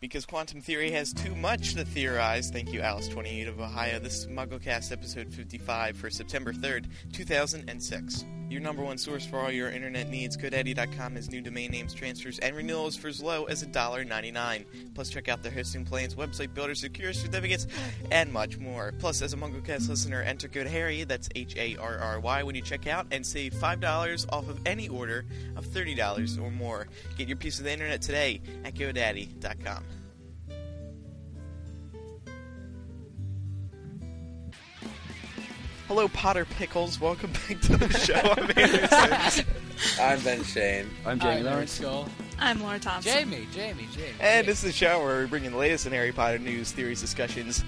because quantum theory has too much to theorize. Thank you, Alice28 of Ohio. This is MuggleCast episode 55 for September 3rd, 2006. Your number one source for all your internet needs, GoDaddy.com has new domain names, transfers, and renewals for as low as $1.99. Plus, check out their hosting plans, website builder, secure certificates, and much more. Plus, as a MuggleCast listener, enter code HARRY, that's H A R R Y, when you check out, and save $5 off of any order of $30 or more. Get your piece of the internet today at GoDaddy.com. Hello, Potter Pickles. Welcome back to the show. I'm Anderson. I'm Ben Schoen. I'm Jamie I'm Lawrence. Skull. I'm Laura Thompson. Jamie, Jamie, Jamie. and this is the show where we bring in the latest in Harry Potter news, theories, discussions,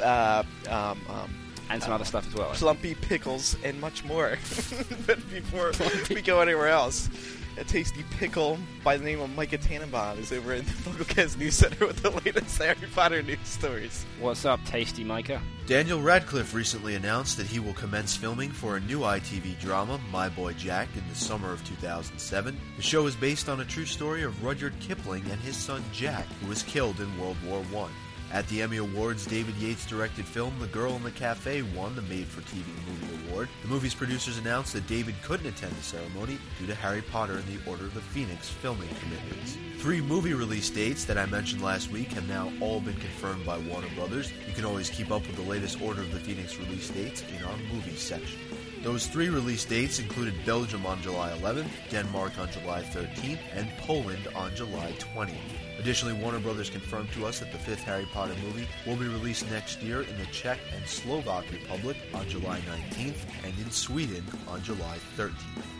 uh, um, um, And some other stuff as well. plumpy pickles, and much more. but before we go anywhere else, a tasty pickle by the name of Micah Tannenbaum is over in the Fugglecast News Center with the latest Harry Potter news stories. What's up, Tasty Micah? Daniel Radcliffe recently announced that he will commence filming for a new ITV drama, My Boy Jack, in the summer of 2007. The show is based on a true story of Rudyard Kipling and his son Jack, who was killed in World War I. At the Emmy Awards, David Yates directed film The Girl in the Cafe won the Made for TV Movie Award. The movie's producers announced that David couldn't attend the ceremony due to Harry Potter and the Order of the Phoenix filming commitments. Three movie release dates that I mentioned last week have now all been confirmed by Warner Brothers. You can always keep up with the latest Order of the Phoenix release dates in our movie section. Those three release dates included Belgium on July 11th, Denmark on July 13th, and Poland on July 20th. Additionally, Warner Brothers confirmed to us that the fifth Harry Potter movie will be released next year in the Czech and Slovak Republic on July 19th and in Sweden on July 13th.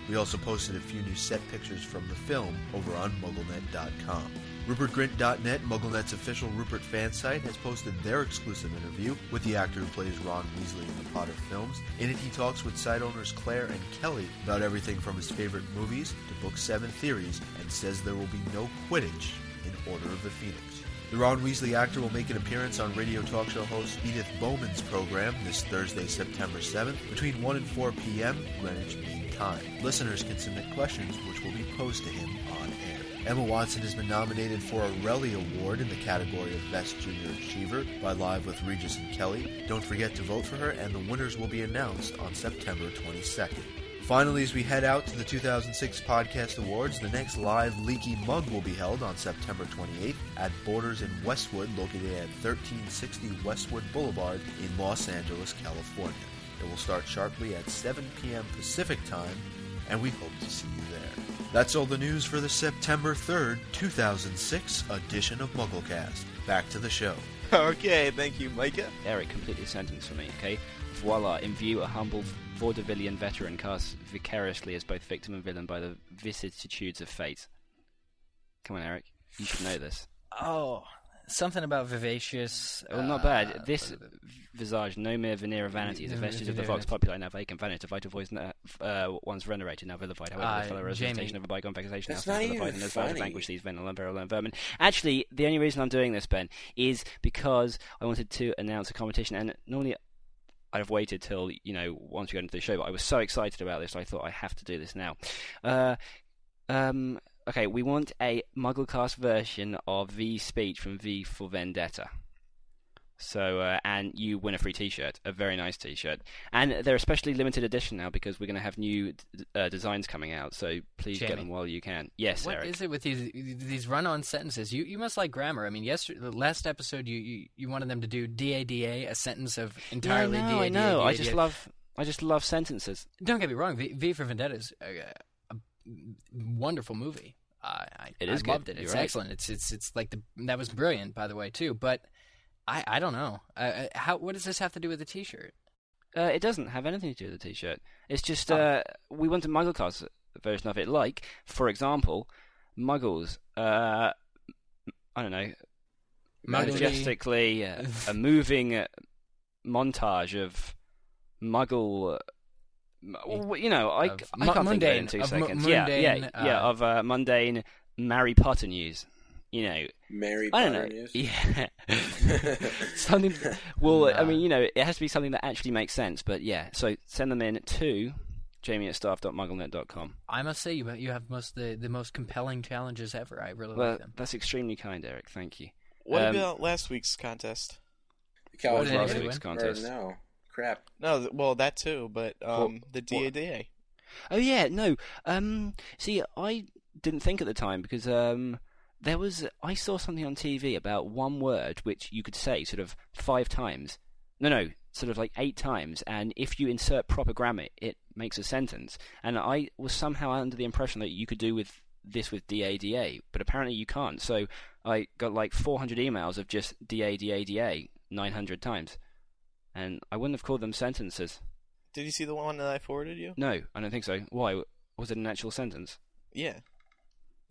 We also posted a few new set pictures from the film over on MuggleNet.com. RupertGrint.net, MuggleNet's official Rupert fan site, has posted their exclusive interview with the actor who plays Ron Weasley in the Potter films. In it, he talks with site owners Claire and Kelly about everything from his favorite movies to Book 7 theories and says there will be no Quidditch Order of the Phoenix. The Ron Weasley actor will make an appearance on radio talk show host Edith Bowman's program this Thursday, September 7th, between 1 and 4 p.m. Greenwich Mean Time. Listeners can submit questions, which will be posed to him on air. Emma Watson has been nominated for a Relly Award in the category of Best Junior Achiever by Live with Regis and Kelly. Don't forget to vote for her, and the winners will be announced on September 22nd. Finally, as we head out to the 2006 Podcast Awards, the next live Leaky Mug will be held on September 28th at Borders in Westwood, located at 1360 Westwood Boulevard in Los Angeles, California. It will start sharply at 7 p.m. Pacific Time, and we hope to see you there. That's all the news for the September 3rd, 2006 edition of MuggleCast. Back to the show. Okay, thank you, Micah. Eric, complete the sentence for me, okay? Voila, in view, a humble vaudevillian veteran cast vicariously as both victim and villain by the vicissitudes of fate. Come on, Eric. You should know this. Oh, something about vivacious. Well, not uh, bad. This visage, no mere veneer of vanity, is a vestige of the veneer vox of- populi, now vacant, vanished, a vital voice, uh, once venerated, now vilified. However, Uh, the fellow Jamie. representation of a bygone vexation now That's vilified, and as far to vanquish these venal and virulent vermin. Actually, the only reason I'm doing this, Ben, is because I wanted to announce a competition, and normally I'd have waited till you know once we got into the show, but I was so excited about this, I thought I have to do this now. Uh, um, okay, we want a MuggleCast version of V's speech from V for Vendetta. So, uh, and you win a free T-shirt, a very nice T-shirt, and they're especially limited edition now because we're going to have new d- uh, designs coming out. So please get them while you can. Yes, What Eric. is it with these these run-on sentences? You you must like grammar. I mean, yesterday, the last episode, you, you, you wanted them to do da a sentence of entirely yeah, I know, I know. I just love, I just love sentences. Don't get me wrong. V, v for Vendetta is a, a wonderful movie. Uh, I, It is I good. loved it. You're It's right. excellent. It's it's it's like the that was brilliant, by the way, too. But I I don't know. Uh, Uh, how what does this have to do with the T-shirt? Uh, it doesn't have anything to do with the T-shirt. It's just Oh. uh, we want a MuggleCast version of it. Like, for example, Muggles. Uh, I don't know, majestically uh, a moving montage of Muggle. well, You know, I, Of I can't think of it in mundane- two seconds. yeah, yeah, mundane, yeah, uh, of uh, mundane Mary Potter news. You know, Mary I don't Potter know. news. Yeah, something. Well, I mean, you know, it has to be something that actually makes sense. But yeah, so send them in to Jamie at staff.mugglenet.com. I must say you you have most the the most compelling challenges ever. I really Well, like them. that's extremely kind, Eric. Thank you. What Um, about last week's contest? The What did last week's win? Or contest? no, crap. No, well that too, but um, the well- DADA. Oh yeah, no. Um, see, I didn't think at the time because um, there was I saw something on TV about one word which you could say sort of five times. No, no, sort of like eight times, and if you insert proper grammar, it makes a sentence. And I was somehow under the impression that you could do with this with DADA, but apparently you can't. So I got like 400 emails of just DADADA 900 times, and I wouldn't have called them sentences. Did you see the one that I forwarded you? No, I don't think so. Why? Was it an actual sentence? Yeah,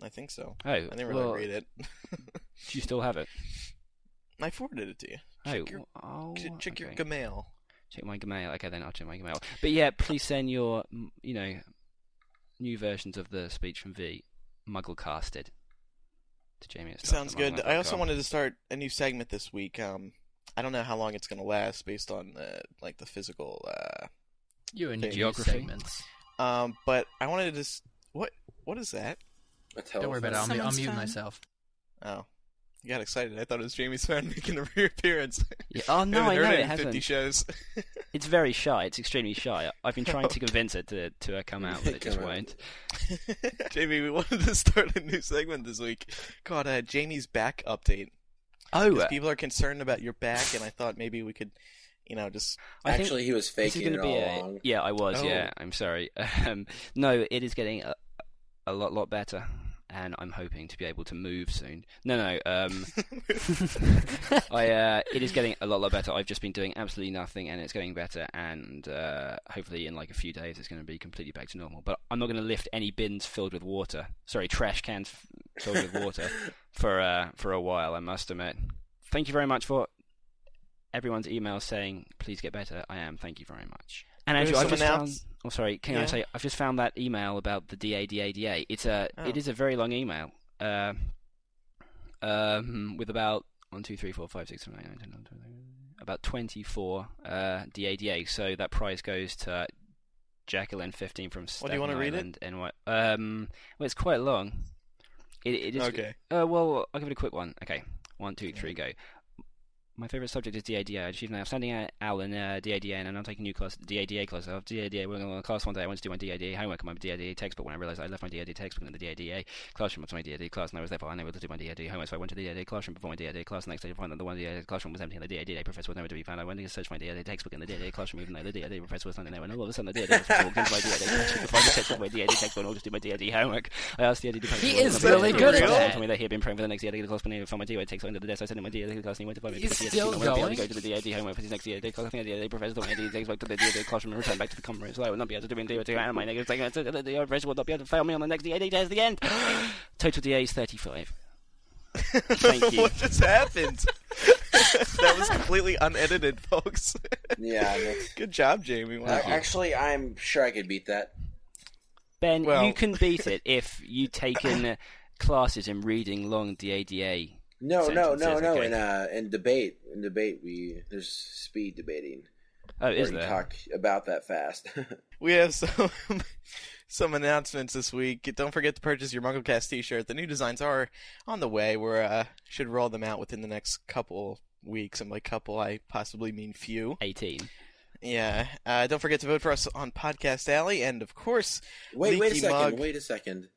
I think so. Oh, I didn't really well, read it. Do you still have it? I forwarded it to you. Oh, Check your, oh, ch- check your okay. Gmail. check my Gmail. Okay, then I'll check my Gmail. But yeah, please send your, you know, new versions of the speech from V, Mugglecasted, to Jamie. Sounds good. I also stuff@mugglecast.com. wanted to start a new segment this week. Um, I don't know how long it's going to last based on uh, like the physical. Uh, You and your Geography. segments. um, but I wanted to just what what is that? A Don't worry about it. I'll, mu- I'll Someone's mute phone. myself. Oh, you got excited. I thought it was Jamie's phone making a reappearance. Yeah. Oh no, haven't I heard know it it in hasn't. Fifty shows. It's very shy. It's extremely shy. I've been trying to convince it to to uh, come out, but it just Come out. won't. Jamie, we wanted to start a new segment this week called uh, Jamie's back update. Oh, 'Cause uh, people are concerned about your back, and I thought maybe we could, you know, just I think Actually, he was this is faking going it to be all a along. yeah. I was Oh. yeah. I'm sorry. Um, no, it is getting a, a lot lot better, and I'm hoping to be able to move soon. No, no. Um, I uh, it is getting a lot lot better. I've just been doing absolutely nothing, and it's getting better. And uh, hopefully, in like a few days, it's going to be completely back to normal. But I'm not going to lift any bins filled with water. Sorry, trash cans filled with water for uh, for a while. I must admit. Thank you very much for everyone's emails saying please get better. I am. Thank you very much. And actually, I've just found. Oh, sorry. Can I say I've just found that email about the DADADA. It's a. Oh. It is a very long email. Uh, um, with about one, two, three, four, five, six, seven, eight, nine, ten, eleven, twelve, about twenty-four uh, DADA. So that prize goes to Jacqueline, fifteen from Well, do you wanna read it? NY. Um, well, it's quite long. It, it is. okay. Uh, well, I'll give it a quick one. Okay, one, two, three, go. My favourite subject is DADA. I achieved an outstanding uh, owl in uh, DADA, and I'm now taking new class, DADA class. I have DADA. We're going to class one day. I went to do my DADA homework and my DADA textbook. When I realised I left my DADA textbook in the DADA classroom after my DADA class, and I was therefore unable to do my DADA homework. So I went to the DADA classroom before my DADA class. The next day, I found that the one DADA classroom was empty, and the DADA professor was nowhere to be found. I went to search my DADA textbook in the DADA classroom, even though the DADA professor was not there. And all of a sudden, the DADA professor walked into my DADA classroom to find the textbook, my DADA textbook, and I'll just do my DADA homework. I asked the DADA professor. He is really good at that. He told me that he had been praying for the next DADA class, but he found my DADA textbook under the desk. I sent him my DADA class, and he went to find me. He's for the DADA I went to be able going? to go to the DAD homework for his next DAD class. I think the DAD professor told me the DAD textbook to the DAD classroom and return back to the conference. So I will not be able to do in DAD and my negative thing. The DAD professor will not be able to fail me on the next DAD test at the end. Total DA is 35. Thank you. what just happened? that was completely unedited, folks. Yeah, that's, Good job, Jamie. Wow. I- actually, I'm sure I could beat that. Ben, Well- you can beat it if you've taken uh, classes in reading long DADA. No, no, no, no. okay. In uh, in debate, in debate, we there's speed debating Oh, where is you there? talk about that fast. We have some some announcements this week. Don't forget to purchase your MuggleCast T-shirt. The new designs are on the way. We're uh, should roll them out within the next couple weeks. And by couple, I possibly mean few. 18. Yeah. Uh, don't forget to vote for us on Podcast Alley, and of course, wait, wait a second. Mug. Wait a second.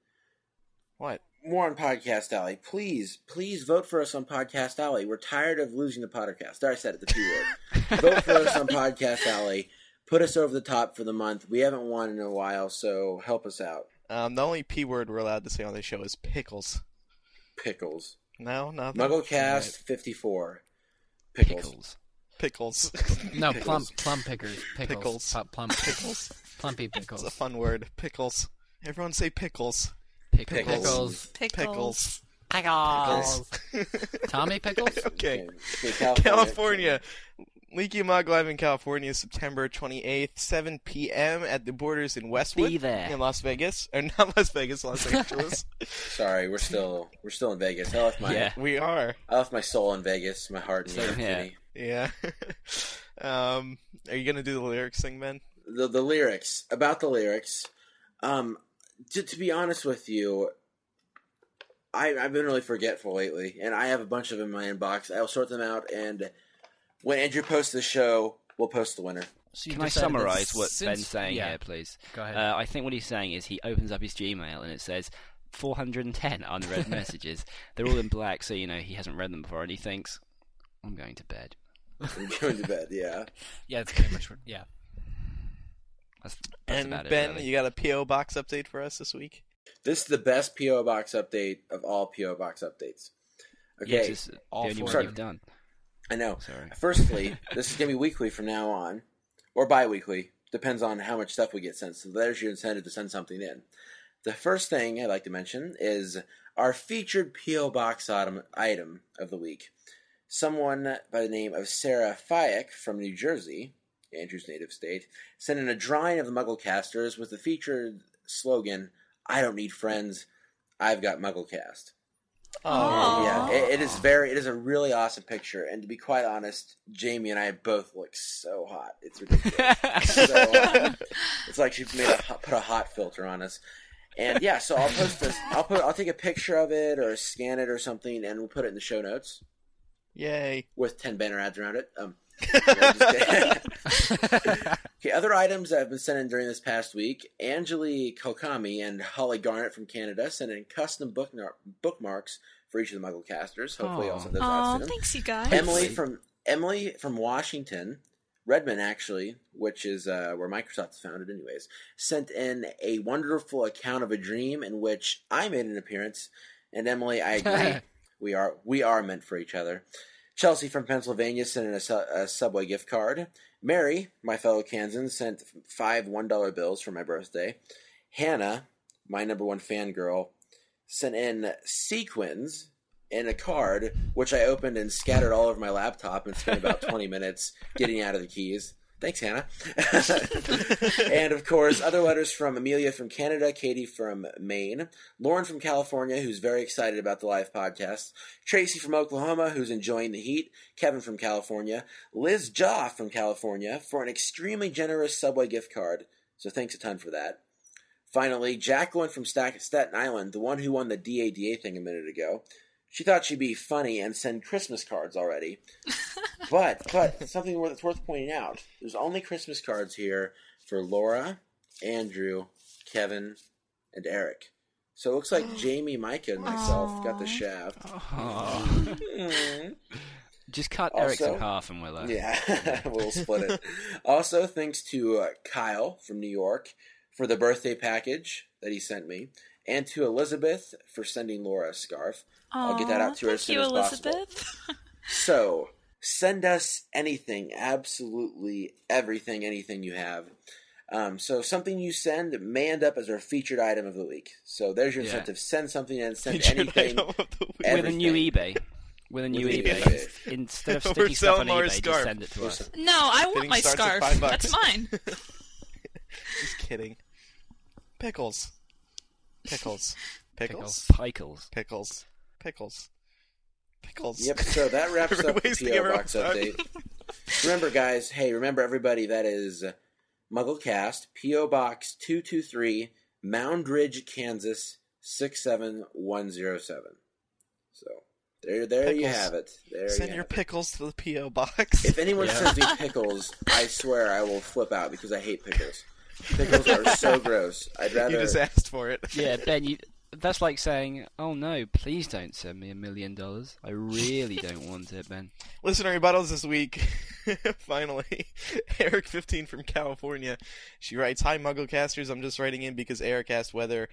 what? More on Podcast Alley, please, please vote for us on Podcast Alley. We're tired of losing the podcast. There, I said it, the P word. vote for us on Podcast Alley. Put us over the top for the month. We haven't won in a while, so help us out. Um, the only P word we're allowed to say on this show is pickles. Pickles. No, nothing. MuggleCast 54. Pickles. Pickles. Pickles. No, Pickles. plum plum pickers. Pickles. Pickles. Pu- plum pickles. Plumpy pickles. It's a fun word. Pickles. Everyone say pickles. Pickles. Pickles. Pickles. Pickles. Tommy pickles. okay. Okay, California. California. Leaky Mug Live in California, September 28th, 7 p.m. at the Borders in Westwood. Be there. In Las Vegas. Or not Las Vegas, Los Angeles. Sorry, we're still we're still in Vegas. I left my Yeah. we are. I left my soul in Vegas, my heart in New Same York here. City. Yeah. um, are you going to do the lyrics thing, Ben? The the lyrics about the lyrics. Um, to to be honest with you, I, I've been really forgetful lately, and I have a bunch of them in my inbox. I'll sort them out, and when Andrew posts the show, we'll post the winner. So Can I summarise what since- Ben's saying yeah, here, please? Go ahead. Uh, I think what he's saying is he opens up his Gmail and it says 410 unread messages. They're all in black, so you know he hasn't read them before, and he thinks, "I'm going to bed." I'm going to bed. Yeah. yeah, it's pretty much what. Yeah. That's, that's And about it, Ben, really. you got a PO box update for us this week? This is the best PO box update of all PO box updates. Okay, it's the all only four you've done. I know. Sorry. Firstly, this is going to be weekly from now on, or bi-weekly. Depends on how much stuff we get sent. So there's your incentive to send something in. The first thing I'd like to mention is our featured PO box item, item of the week. Someone by the name of Sarah Fayek from New Jersey, Andrew's native state, sent in a drawing of the Mugglecasters with the featured slogan, "I don't need friends, I've got Mugglecast." Oh, Yeah, it, it is very. It is a really awesome picture, and to be quite honest, Jamie and I both look so hot. It's ridiculous. so hot. It's like she made a hot- put a hot filter on us. And yeah, so I'll post this. I'll put. I'll take a picture of it or scan it or something, and we'll put it in the show notes Yay. with ten banner ads around it. Um, no, just kidding. okay, other items that have been sent in during this past week: Angeli Kokami and Holly Garnett from Canada sent in custom booknar- bookmarks for each of the Mugglecasters. Hopefully, Aw. I'll send those out Oh, soon. thanks, you guys. Emily from Emily from Washington, Redmond actually, which is uh, where Microsoft is founded, anyways, sent in a wonderful account of a dream in which I made an appearance, and Emily, I agree, we are we are meant for each other. Chelsea from Pennsylvania sent in a, su- a Subway gift card. Mary, my fellow Kansan, sent five one dollar bills for my birthday. Hannah, my number one fangirl, sent in sequins in a card, which I opened and scattered all over my laptop and spent about 20 minutes getting out of the keys. Thanks, Hannah. and of course, other letters from Amelia from Canada, Katie from Maine, Lauren from California, who's very excited about the live podcast, Tracy from Oklahoma, who's enjoying the heat, Kevin from California, Liz Jaw from California for an extremely generous Subway gift card. So thanks a ton for that. Finally, Jacqueline from Staten Island, the one who won the DADA thing a minute ago. She thought she'd be funny and send Christmas cards already. but but something worth- that's worth pointing out. There's only Christmas cards here for Laura, Andrew, Kevin, and Eric. So it looks like Jamie, Micah, and myself got the shaft. Mm. Just cut Also- Eric's in half and we'll. Uh, Yeah, we'll split it. Also, thanks to uh, Kyle from New York for the birthday package that he sent me, and to Elizabeth for sending Laura a scarf. I'll get that out to her as soon you, as possible. Elizabeth. So, send us anything, absolutely everything, anything you have. Um, so, something you send may end up as our featured item of the week. So, there's your Yeah. incentive. Send something and send Featured anything. item of the week. Every- With a new eBay. With a new With eBay. eBay. Instead of We're sticking stuff on eBay, scarf. just send it to us. no, I want Fitting my scarf. That's mine. Just kidding. Pickles. Pickles. Pickles. Pickles. Pickles. Pickles. Pickles. Pickles. Yep, so that wraps up the Wasting PO Box update. remember, guys, hey, remember everybody, that is Mugglecast, P.O. Box 223, Moundridge, Kansas 67107. So, there, there you have it. There Send you your have it. pickles to the P.O. box. If anyone Yeah. sends me pickles, I swear I will flip out because I hate pickles. Pickles are so gross. I'd rather. you just asked for it. Yeah, Ben, you, that's like saying, "Oh no, please don't send me a million dollars. I really don't want it, Ben." Listener rebuttals this week. Finally, Eric15 from California. She writes, Hi, Mugglecasters. I'm just writing in because Eric asked whether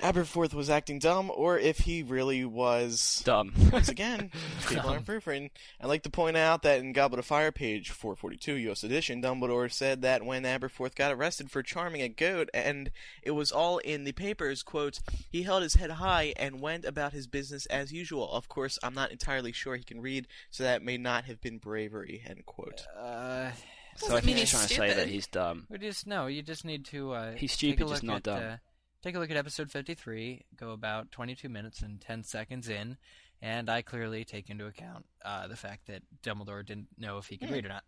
Aberforth was acting dumb or if he really was. Dumb. Once again, people aren't proofing. I'd like to point out that in Goblet of Fire, page 442, U.S. edition, Dumbledore said that when Aberforth got arrested for charming a goat, and it was all in the papers, quote, he held his head high and went about his business as usual. Of course, I'm not entirely sure he can read, so that may not have been bravery, end quote. Uh, so I think mean he's he's trying to say that he's dumb. we just no. You just need to. Uh, He's take a stupid, just look not at, dumb. Uh, take a look at episode fifty-three. Go about twenty-two minutes and ten seconds in, and I clearly take into account uh, the fact that Dumbledore didn't know if he could Hmm. read or not.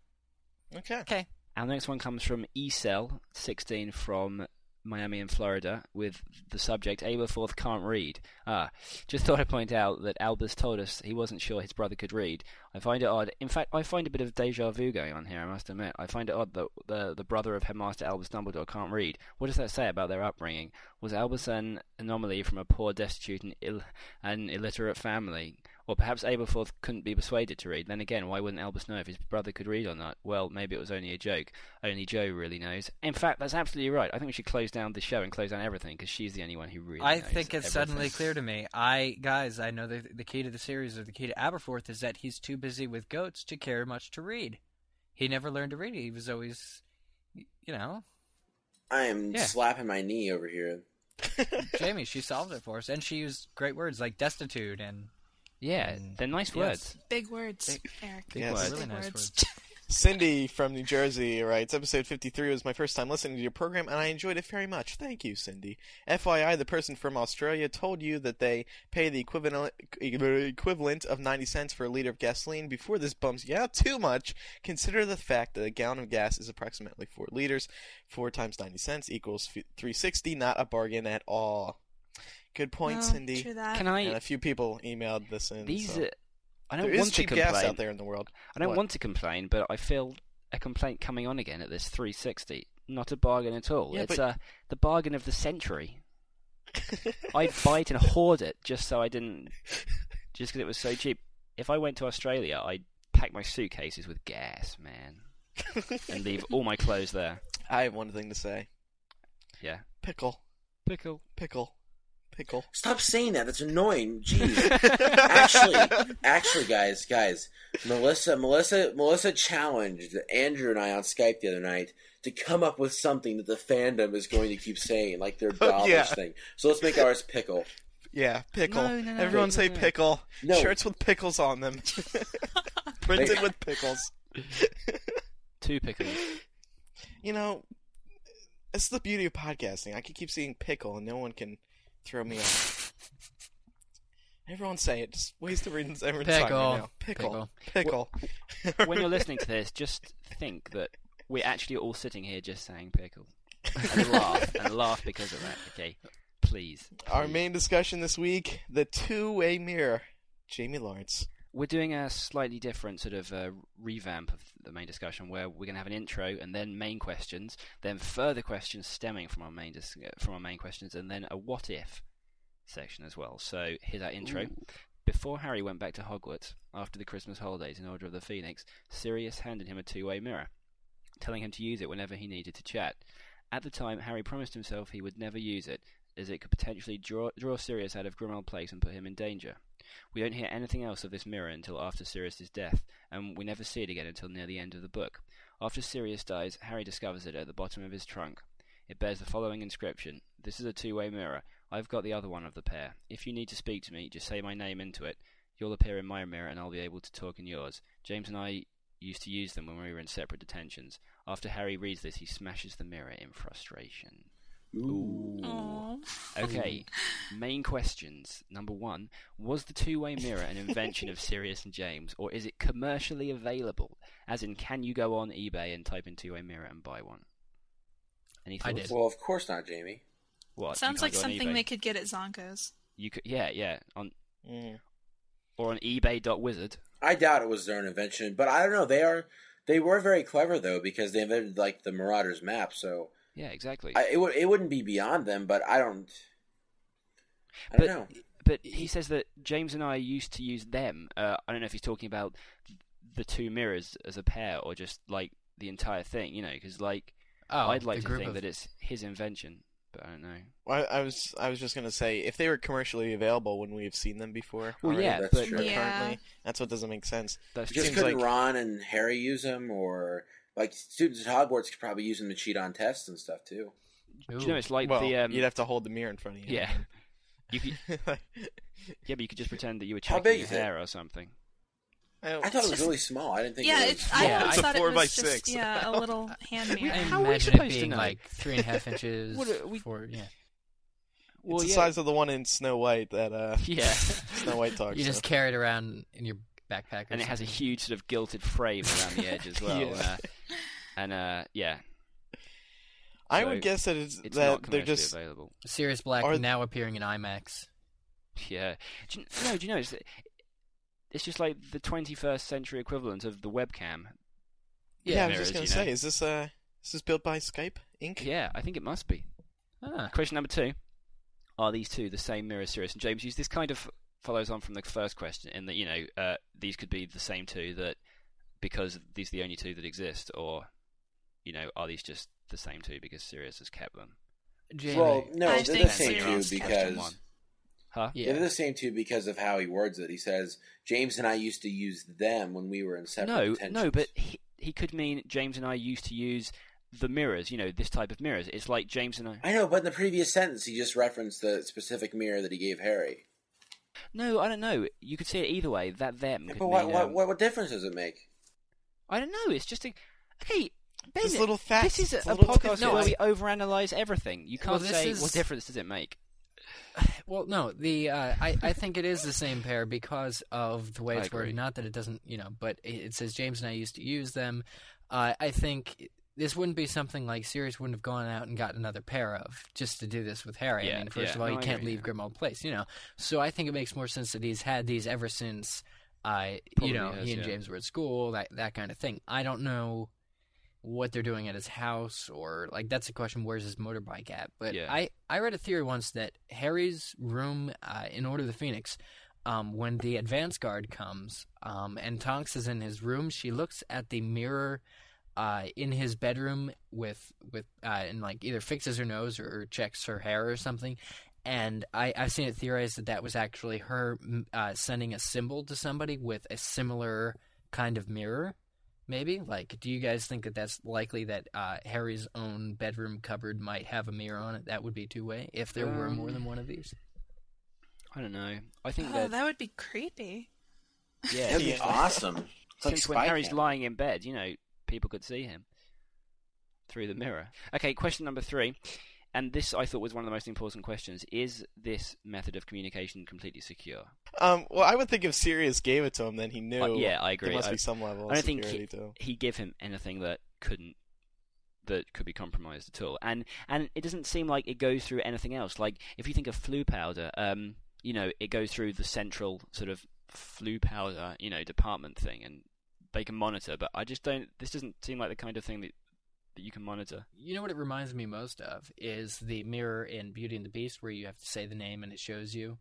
Okay. Okay. Our next one comes from eCell16 from Miami and Florida with the subject Aberforth can't read. Ah, just thought I'd point out that Albus told us he wasn't sure his brother could read. I find it odd. In fact, I find a bit of deja vu going on here, I must admit. I find it odd that the, the brother of Headmaster Albus Dumbledore can't read. What does that say about their upbringing? Was Albus an anomaly from a poor, destitute, and, Ill- and illiterate family? Or perhaps Aberforth couldn't be persuaded to read. Then again, why wouldn't Albus know if his brother could read or not? Well, maybe it was only a joke. Only Jo really knows. In fact, that's absolutely right. I think we should close down the show and close down everything because she's the only one who really I knows think it's suddenly clear to me. I guys, I know the the key to the series or the key to Aberforth is that he's too busy with goats to care much to read. He never learned to read. He was always, you know, I am Yeah. slapping my knee over here. Jamie. She solved it for us, and she used great words like destitute and Yeah, Mm. they're nice Yes. words. Big words, Eric. Big Yes. words. really Big nice words. words. Cindy from New Jersey writes, Episode 53 was my first time listening to your program, and I enjoyed it very much. Thank you, Cindy. FYI, the person from Australia told you that they pay the equivalent equivalent of 90 cents for a liter of gasoline. Before this bums you out too much, consider the fact that a gallon of gas is approximately 4 liters. 4 times 90 cents equals 360, not a bargain at all. Good point, No, Cindy. True that. Can And I? a few people emailed this in. These. so. Uh, I don't There is want to cheap complain. gas out there in the world. I don't What? want to complain, but I feel a complaint coming on again at this 360. Not a bargain at all. Yeah, it's but- uh, the bargain of the century. I'd buy it and hoard it just so I didn't, just because it was so cheap. If I went to Australia, I'd pack my suitcases with gas, man, and leave all my clothes there. I have one thing to say. Yeah. Pickle, Pickle. pickle, pickle. Stop saying that. That's annoying. Jeez. actually, actually, guys, guys, Melissa, Melissa, Melissa challenged Andrew and I on Skype the other night to come up with something that the fandom is going to keep saying, like their dollars yeah. thing. So let's make ours pickle. Yeah, pickle. No, no, no, Everyone no, say no, no. pickle. No. Shirts with pickles on them. Printed with pickles. Two pickles. You know, it's the beauty of podcasting. I can keep seeing pickle and no one can throw me off. Everyone say it. Just waste the reasons everyone's talking Pickle. right now. Pickle. Pickle. pickle. when you're listening to this, just think that we're actually all sitting here just saying pickle. And laugh. and laugh because of that, okay? Please. Our main discussion this week, the two-way mirror. Jamie Lawrence. We're doing a slightly different sort of uh, revamp of the main discussion where we're going to have an intro and then main questions, then further questions stemming from our main dis- uh, from our main questions, and then a what if section as well. So here's our intro. Before Harry went back to Hogwarts after the Christmas holidays in Order of the Phoenix, Sirius handed him a two-way mirror, telling him to use it whenever he needed to chat. At the time, Harry promised himself he would never use it, as it could potentially draw, draw Sirius out of Grimmauld Place and put him in danger. We don't hear anything else of this mirror until after Sirius's death, and we never see it again until near the end of the book. After Sirius dies, Harry discovers it at the bottom of his trunk. It bears the following inscription This is a two way mirror. I've got the other one of the pair. If you need to speak to me, just say my name into it. You'll appear in my mirror, and I'll be able to talk in yours. James and I used to use them when we were in separate detentions. After Harry reads this, he smashes the mirror in frustration. Ooh. Aw. Okay, main questions. Number one Was the two way mirror an invention of Sirius and James, or is it commercially available? As in, can you go on eBay and type in two way mirror and buy one? Any I thoughts? did. Well, of course not, Jamie. What? Sounds like something they could get at Zonko's. You could, yeah, yeah, on Mm. or on eBay.wizard. I doubt it was their own invention, but I don't know. They are they were very clever though because they invented like the Marauders map. So Yeah, exactly. I, it would it wouldn't be beyond them, but I don't. I don't But- know. But he says that James and I used to use them. Uh, I don't know if he's talking about the two mirrors as a pair or just like the entire thing, you know, because like Oh, I'd like to think of- that it's his invention, but I don't know. I, I was I was just gonna say if they were commercially available, wouldn't we have seen them before? Well, already? yeah, that's but true. Yeah. currently, that's what doesn't make sense. that's Just seems couldn't like- Ron and Harry use them, or like students at Hogwarts could probably use them to cheat on tests and stuff too. Do you know it's like well, the um, you'd have to hold the mirror in front of you. yeah. You could, yeah, but you could just pretend that you were How checking big your is it? hair or something. I thought it was really small. I didn't think. Yeah, it it's, was... I Yeah, always it's a thought four it by was just six. yeah a little hand mirror. How are we imagine it supposed to being know? like three and a half inches. What are we- for yeah. Well, it's the yeah, size of the one in Snow White that uh, yeah, Snow White talks. You just so. carry it around in your backpack, and it has a huge sort of gilded frame around the edge as well. Yeah. Uh, and uh, yeah, I So would guess that it's, it's that not they're commercially just available. Sirius Black Are- now appearing in IMAX. Yeah. Do you, no, do you know it's, it's just like the 21st century equivalent of the webcam. yeah. I was mirrors, just gonna say, know. is this uh is this built by Skype Inc? Yeah, I think it must be. Ah. Question number two: Are these two the same mirror Sirius and James use? This kind of follows on from the first question, in that you know uh, these could be the same two that because these are the only two that exist, or you know, are these just the same two because Sirius has kept them? Jamie. Well, no, I they're think the same Sirius two kept Question because. Huh? yeah. they're the same two because of how he words it. He says James and I used to use them when we were in separate No, detentions. no, but he, he could mean James and I used to use the mirrors. You know, this type of mirrors. It's like James and I. I know, but in the previous sentence, he just referenced the specific mirror that he gave Harry. No, I don't know. You could say it either way. That them. Yeah, could but what, mean, what, um, what what difference does it make? I don't know. It's just a okay. Ben, This little facts, This is a, a little podcast tidbit. where we overanalyze everything. You can't this say is- what difference does it make. Well, no, the uh, I I think it is the same pair because of the way it's worded. Not that it doesn't, you know, but it, it says James and I used to use them. Uh, I think this wouldn't be something like Sirius wouldn't have gone out and got another pair of just to do this with Harry. Yeah, I mean, first yeah. of all, No, you I can't leave yeah. Grimmauld Place, you know. So I think it makes more sense that he's had these ever since, uh, you know, has, he and yeah. James were at school, that that kind of thing. I don't know what they're doing at his house or like that's a question where's his motorbike at but Yeah. i i read a theory once that harry's room uh, in order of the phoenix um, when the advance guard comes um, and tonks is in his room she looks at the mirror uh, in his bedroom with with uh, and like either fixes her nose or, or checks her hair or something and I, I've seen it theorized that that was actually her uh, sending a symbol to somebody with a similar kind of mirror maybe like do you guys think that that's likely that uh, harry's own bedroom cupboard might have a mirror on it that would be two-way if there were more Um, than one of these I don't know. I think Oh, that that would be creepy. yeah, That'd be awesome. It's like since when spy Harry's cam. lying in bed, you know, people could see him through the mirror. Okay, question number three, and this I thought was one of the most important questions: Is this method of communication completely secure? Um, well, I would think if Sirius gave it to him, then he knew. Uh, yeah, I agree. There must I- be some level I don't think he, too. he give him anything that couldn't that could be compromised at all. And and it doesn't seem like it goes through anything else. Like if you think of Floo powder, um, you know, it goes through the central sort of Floo powder, you know, department thing, and they can monitor. But I just don't. This doesn't seem like the kind of thing that that you can monitor. You know what it reminds me most of is the mirror in Beauty and the Beast, where you have to say the name and it shows you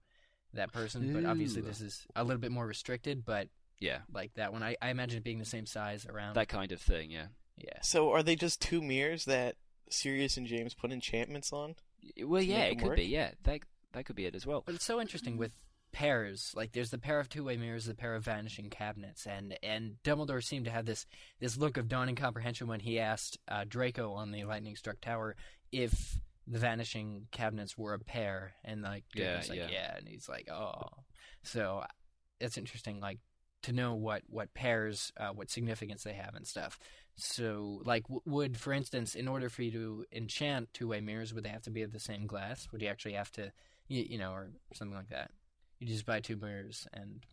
that person. But obviously, this is a little bit more restricted. But Yeah, like that one, I, I imagine it being the same size around. that kind of thing. Yeah. yeah. So are they just two mirrors that Sirius and James put enchantments on? Well, yeah, it could work? be. Yeah, that that could be it as well. But it's so interesting with pairs. Like there's the pair of two-way mirrors, the pair of vanishing cabinets, and and Dumbledore seemed to have this this look of dawning comprehension when he asked uh, Draco on the lightning struck tower if the vanishing cabinets were a pair, and like Yeah, like yeah. yeah, and he's like oh, so that's interesting. Like to know what what pairs, uh, what significance they have and stuff. So, like, w- would for instance, in order for you to enchant two-way mirrors, would they have to be of the same glass? Would you actually have to, you, you know, or something like that? You just buy two mirrors and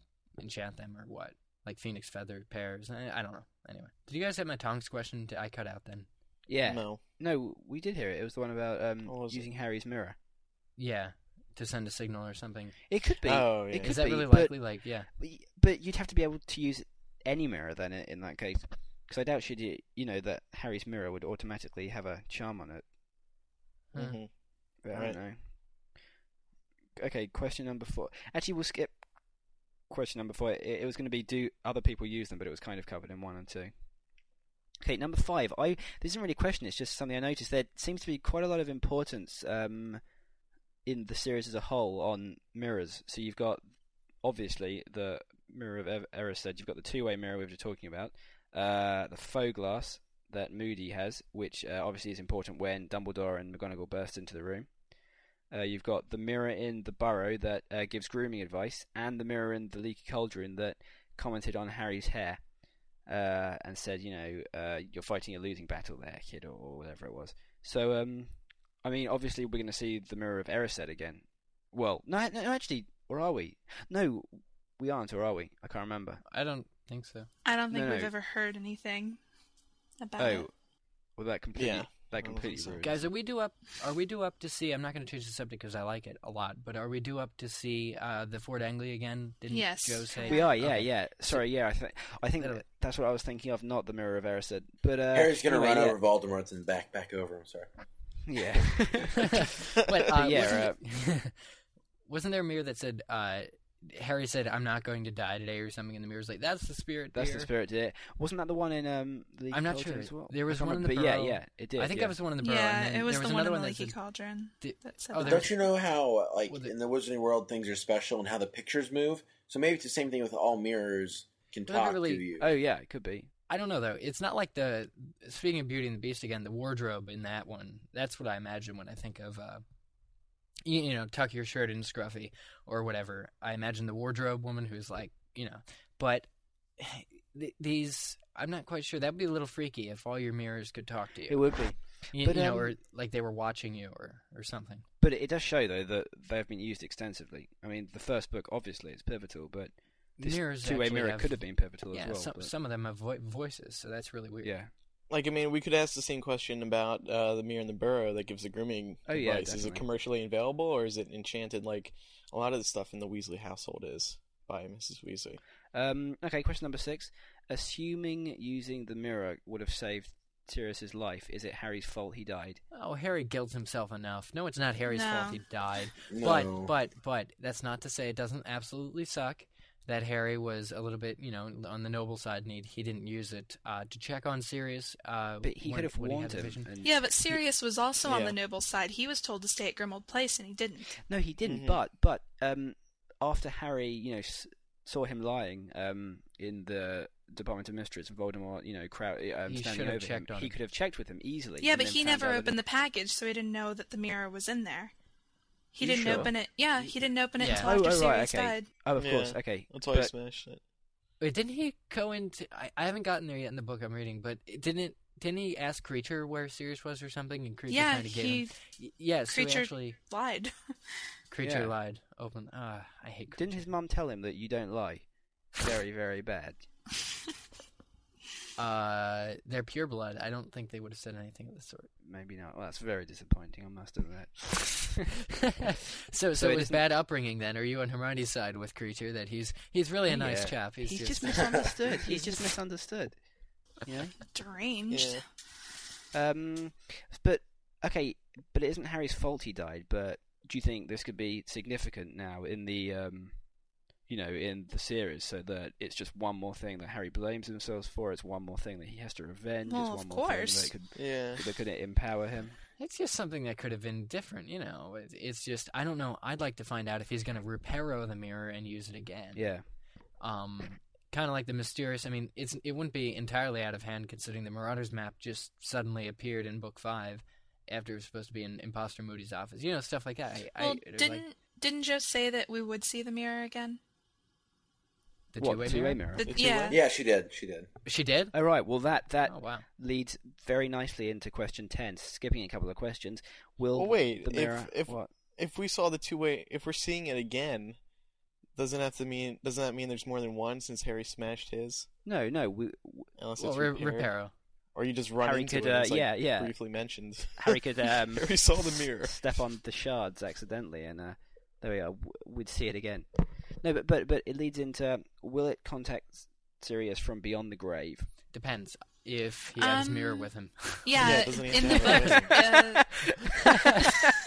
enchant them, or what? Like phoenix feather pairs? I, I don't know. Anyway, did you guys have my Tonks question? Did I cut out then? Yeah. No. No, we did hear it. It was the one about um, What was it? using Harry's mirror. Yeah, to send a signal or something. It could be. Oh, yeah. It could Is that be, really but- likely? Like, yeah. But you'd have to be able to use any mirror then in, in that case, because I doubt she'd, you know, that Harry's mirror would automatically have a charm on it. Huh. hmm But I don't know. Okay, question number four. Actually, we'll skip question number four. It, it was going to be do other people use them, but it was kind of covered in one and two. Okay, number five. I this isn't really a question. It's just something I noticed. There seems to be quite a lot of importance um, in the series as a whole on mirrors. So you've got obviously the mirror of Erised. You've got the two-way mirror we were talking about. Uh, the Foe-Glass that Moody has, which uh, obviously is important when Dumbledore and McGonagall burst into the room. Uh, you've got the mirror in the burrow that uh, gives grooming advice, and the mirror in the leaky cauldron that commented on Harry's hair uh, and said, you know, uh, you're fighting a losing battle there, kid, or, or whatever it was. So, um, I mean, obviously we're going to see the mirror of Erised again. Well, no, no, actually, or are we? No, we aren't, or are we? I can't remember. I don't think so. I don't think No, we've no. ever heard anything about Oh, it. well, that completely Yeah. That completely think ruins. Guys, are we due up? Are we due up to see? I'm not going to change the subject because I like it a lot. But are we due up to see uh, the Ford Anglia again? Didn't Yes. Jo say? We are, yeah, Okay. yeah. Sorry, yeah. I think I think That'll- that's what I was thinking of, not the Mirror of Erised. But uh, Harry's gonna anyway, run yeah. over Voldemort and back back over him. Sorry. Yeah. But uh, yeah, wasn't, wasn't there a mirror that said? Harry said, "I'm not going to die today" or something, and the mirror's like, "That's the spirit." That's the spirit did it. Wasn't that the one in um the I'm not sure. as well? There was I can't one in the but yeah, yeah, it did. I think yeah. that was the one in the burrow. yeah, and it was there the was one another in the that leaky cauldron. the- that said oh, that. Don't you know how like Well, the- in the Wizarding World things are special and how the pictures move? So maybe it's the same thing with all mirrors can But talk really- to you. Oh yeah, it could be. I don't know though. It's not like the speaking of Beauty and the Beast again. The wardrobe in that one. That's what I imagine when I think of, uh, you, you know, tuck your shirt in scruffy or whatever. I imagine the wardrobe woman who's like, you know, but th- these. I'm not quite sure. That'd be a little freaky if all your mirrors could talk to you. It would be. You, but, you know, um, or like they were watching you or or something. But it does show though that they have been used extensively. I mean, the first book obviously is pivotal, but this Mirrors two-way mirror have- could have been pivotal Yeah, as well. some but- some of them have vo- voices, so that's really weird. yeah. Like, I mean, we could ask the same question about uh, the mirror in the burrow that gives the grooming Oh, yeah, advice. Is it commercially available or is it enchanted like a lot of the stuff in the Weasley household is by Mrs. Weasley? Um, okay, question number six. Assuming using the mirror would have saved Sirius's life, is it Harry's fault he died? Oh, Harry guilts himself enough. No, it's not Harry's No. fault he died. No. But but but that's not to say it doesn't absolutely suck that Harry was a little bit, you know, on the noble side. Need he didn't use it uh, to check on Sirius. Uh, But he when- could have when he had warned him. Yeah, but Sirius was also on the noble side. He was told to stay at Grimmauld Place, and he didn't. No, he didn't. Mhm. But but um, after Harry, you know, s- saw him lying um, in the Department of Mysteries and Voldemort, you know, crowd, um, standing over checked him, he him. could have checked with him easily. Yeah, but he never out that opened the package, so he didn't know that the mirror was in there. He You didn't sure? open it. Yeah, he didn't open it Yeah. until Oh, after oh, right, Sirius okay. died. Oh, of Yeah, course. Okay. That's why I But- smashed it. Wait, didn't he go into? I, I haven't gotten there yet in the book I'm reading, but didn't didn't he ask Kreacher where Sirius was or something? And Kreacher Yeah, kind of gave he him. Y- Yeah, so he Kreacher- actually lied. Kreacher Yeah. lied. Open. Ah, I hate. Kreacher. Didn't his mum tell him that you don't lie? Very, very bad. Uh, they're pure blood. I don't think they would have said anything of the sort. Maybe not. Well, that's very disappointing. I must admit. so, so, So it it was isn't- bad upbringing then. Are you on Hermione's side with Kreacher that he's he's really a nice Yeah. chap? He's, He's just, just misunderstood. He's just misunderstood. You know. Deranged. Yeah. Um, but okay, but it isn't Harry's fault he died. But do you think this could be significant now in the um, you know, in the series, so that it's just one more thing that Harry blames himself for? It's one more thing that he has to revenge. Well, it's of more course. thing that could Yeah. that could empower him. It's just something that could have been different, you know. It's just I don't know. I'd like to find out if he's going to reparo the mirror and use it again. Yeah. Um, kind of like the mysterious. I mean, it's it wouldn't be entirely out of hand considering the Marauders map just suddenly appeared in book five after it was supposed to be in Imposter Moody's office. You know, stuff like that. I, Well, I, didn't like didn't Jo say that we would see the mirror again? The what two-way two-way mirror? mirror? The- The two-way? yeah. Yeah, she did. She did. She did. Oh right. Well, that that Oh wow. leads very nicely into question ten. Skipping a couple of questions. Will Well, wait, the if- mirror if- what? If we saw the two way, if we're seeing it again, doesn't have to mean doesn't that mean there's more than one since Harry smashed his? No, no. We, Unless Well, it's re- repaired. reparo. or you just run Harry into could, it. uh, like yeah, yeah. briefly mentioned. Harry could um, Harry saw the mirror. step on the shards accidentally, and uh, there we are. We'd see it again. No, but but but it leads into will it contact Sirius from beyond the grave? Depends if he had his mirror Um, with him. Yeah, Yeah, in the book, uh, That's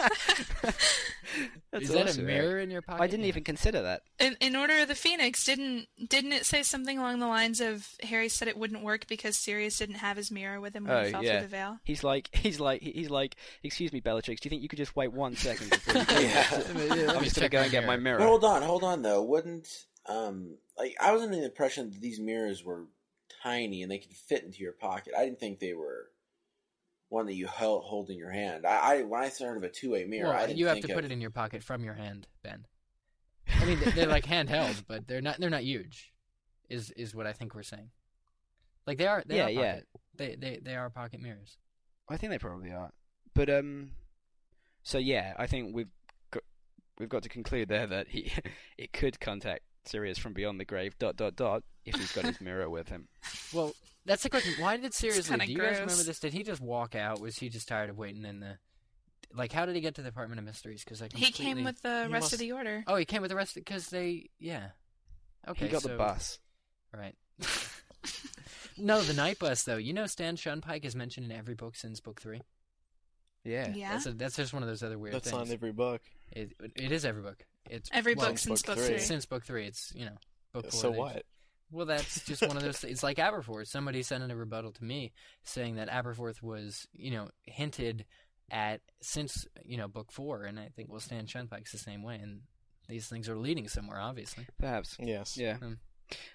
Is that a mirror Eric. in your pocket? I didn't even consider that. in, in Order of the Phoenix, didn't didn't it say something along the lines of Harry said it wouldn't work because Sirius didn't have his mirror with him when Oh, he fell yeah. through the veil? He's like he's like he's like. Excuse me, Bellatrix. Do you think you could just wait one second before you Yeah. this? Let me- let I'm just gonna go and get my mirror. mirror. But hold on, hold on though. Wouldn't um like I was under the impression that these mirrors were tiny and they could fit into your pocket. I didn't think they were one that you held hold in your hand. I, I when I heard of a two way mirror, I Well, didn't you have think to of, put it in your pocket from your hand, Ben. I mean, they're like handheld, but they're not. They're not huge. Is is what I think we're saying. Like they are. They Yeah, are yeah. pocket. They they they are pocket mirrors. I think they probably are. But um, so yeah, I think we've got we've got to conclude there that he it could contact Sirius from beyond the grave. Dot dot dot. If he's got his mirror with him. Well, that's the question. Why did Sirius kinda? Do you guys remember this? Did he just walk out? Was he just tired of waiting in the? Like, how did he get to the Department of Mysteries? Because I He came with the He rest must- of the order. Oh, he came with the rest because they. Yeah. Okay. he got so... the bus. Right. no, the night bus though. You know, Stan Shunpike is mentioned in every book since book three. Yeah. Yeah. That's a, that's just one of those other weird That's things. not every book. It, it is every book. It's Every well, book since book book three. three. since book three. It's you know book four. So what? Well, that's just one of those. It's like Aberforth. Somebody sent in a rebuttal to me saying that Aberforth was, you know, hinted at since you know book four, and I think well, Stan Shunpike's the same way, and these things are leading somewhere, obviously. Perhaps. Yes. Yeah. Hmm.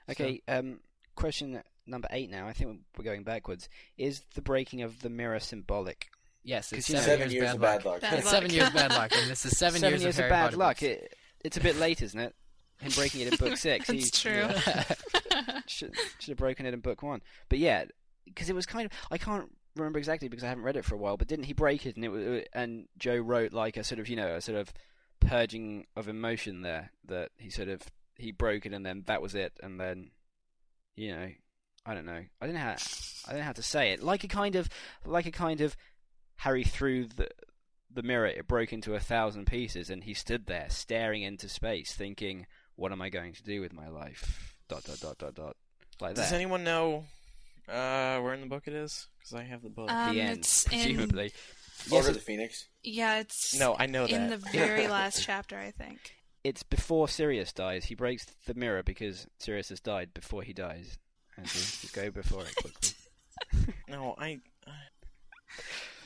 Okay. Um, question number eight. Now, I think we're going backwards. Is the breaking of the mirror symbolic? Yes, it's 'Cause, you know, seven, Seven years, years of bad bad luck. luck. Bad It's luck. seven years of bad luck, and this is seven, years, of, Harry bad Potter luck. It, it's a bit late, isn't it? Him breaking it in book six. he That's true. Should, should have broken it in book one. But yeah, because it was kind of I can't remember exactly because I haven't read it for a while. But didn't he break it and it was, and Jo wrote like a sort of you know a sort of purging of emotion there that he sort of he broke it and then that was it and then you know I don't know I don't how I don't how to say it like a kind of like a kind of Harry threw the the mirror it broke into a thousand pieces and he stood there staring into space thinking what am I going to do with my life dot dot dot dot dot like Does that anyone know uh, where in the book it is? Because I have the book. Um, the end it's in- presumably Order of the Phoenix. Yeah, it's no, I know that. in the very last chapter, I think. it's before Sirius dies he breaks the mirror because Sirius has died before he dies and just just go before it quickly no, I.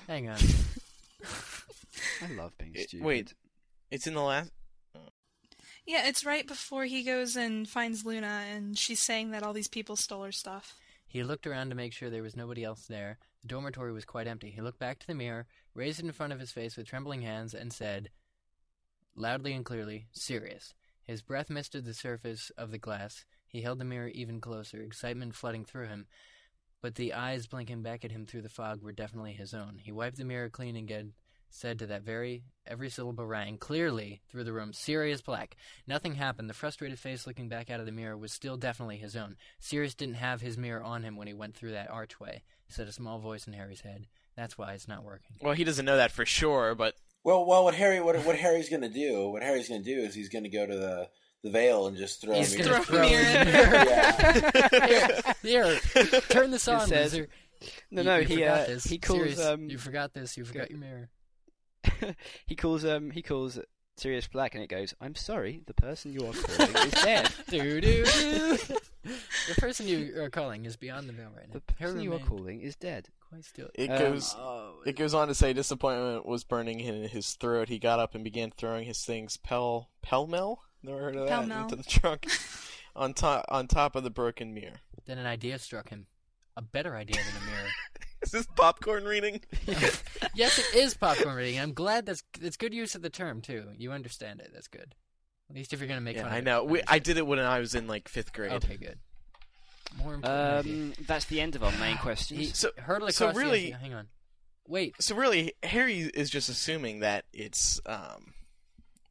Hang on. I love being It- stupid wait. It's in the last. Yeah, it's right before he goes and finds Luna, and she's saying that all these people stole her stuff. He looked around to make sure there was nobody else there. The dormitory was quite empty. He looked back to the mirror, raised it in front of his face with trembling hands, and said, loudly and clearly, Sirius. His breath misted the surface of the glass. He held the mirror even closer, excitement flooding through him. But the eyes blinking back at him through the fog were definitely his own. He wiped the mirror clean and again said to that very every syllable rang clearly through the room sirius black nothing happened the frustrated face looking back out of the mirror was still definitely his own sirius didn't have his mirror on him when he went through that archway said a small voice in harry's head that's why it's not working Well, he doesn't know that for sure, but Well, well, what Harry, what, what Harry's going to do? What Harry's going to do is he's going to go to the the Veil and just throw. He's a gonna mirror- Throw a mirror in Yeah. here, here turn this on says- loser. no You- no you he forgot uh, this. he calls Sirius, um you forgot this you forgot your mirror he calls um he calls Sirius Black and it goes I'm sorry the person you are calling is dead doo doo doo. the person you are calling is beyond the veil right now the person Harry you are calling is dead quite still It Um, goes. oh, It goes on to say disappointment was burning in his throat. He got up and began throwing his things pell pell mell. Never heard of that Pell-mell. into the trunk on top on top of the broken mirror. then an idea struck him a better idea than a mirror is this popcorn reading? yes, it is popcorn reading. I'm glad that's it's good use of the term too. You understand it. That's good. At least if you're gonna make yeah, fun. I of know. It, We, I did it when I was in like fifth grade. Okay, good. More important. idea. um that's the end of our main questions So- hurdled so really- edge- hang on. Wait. So really, Harry is just assuming that it's um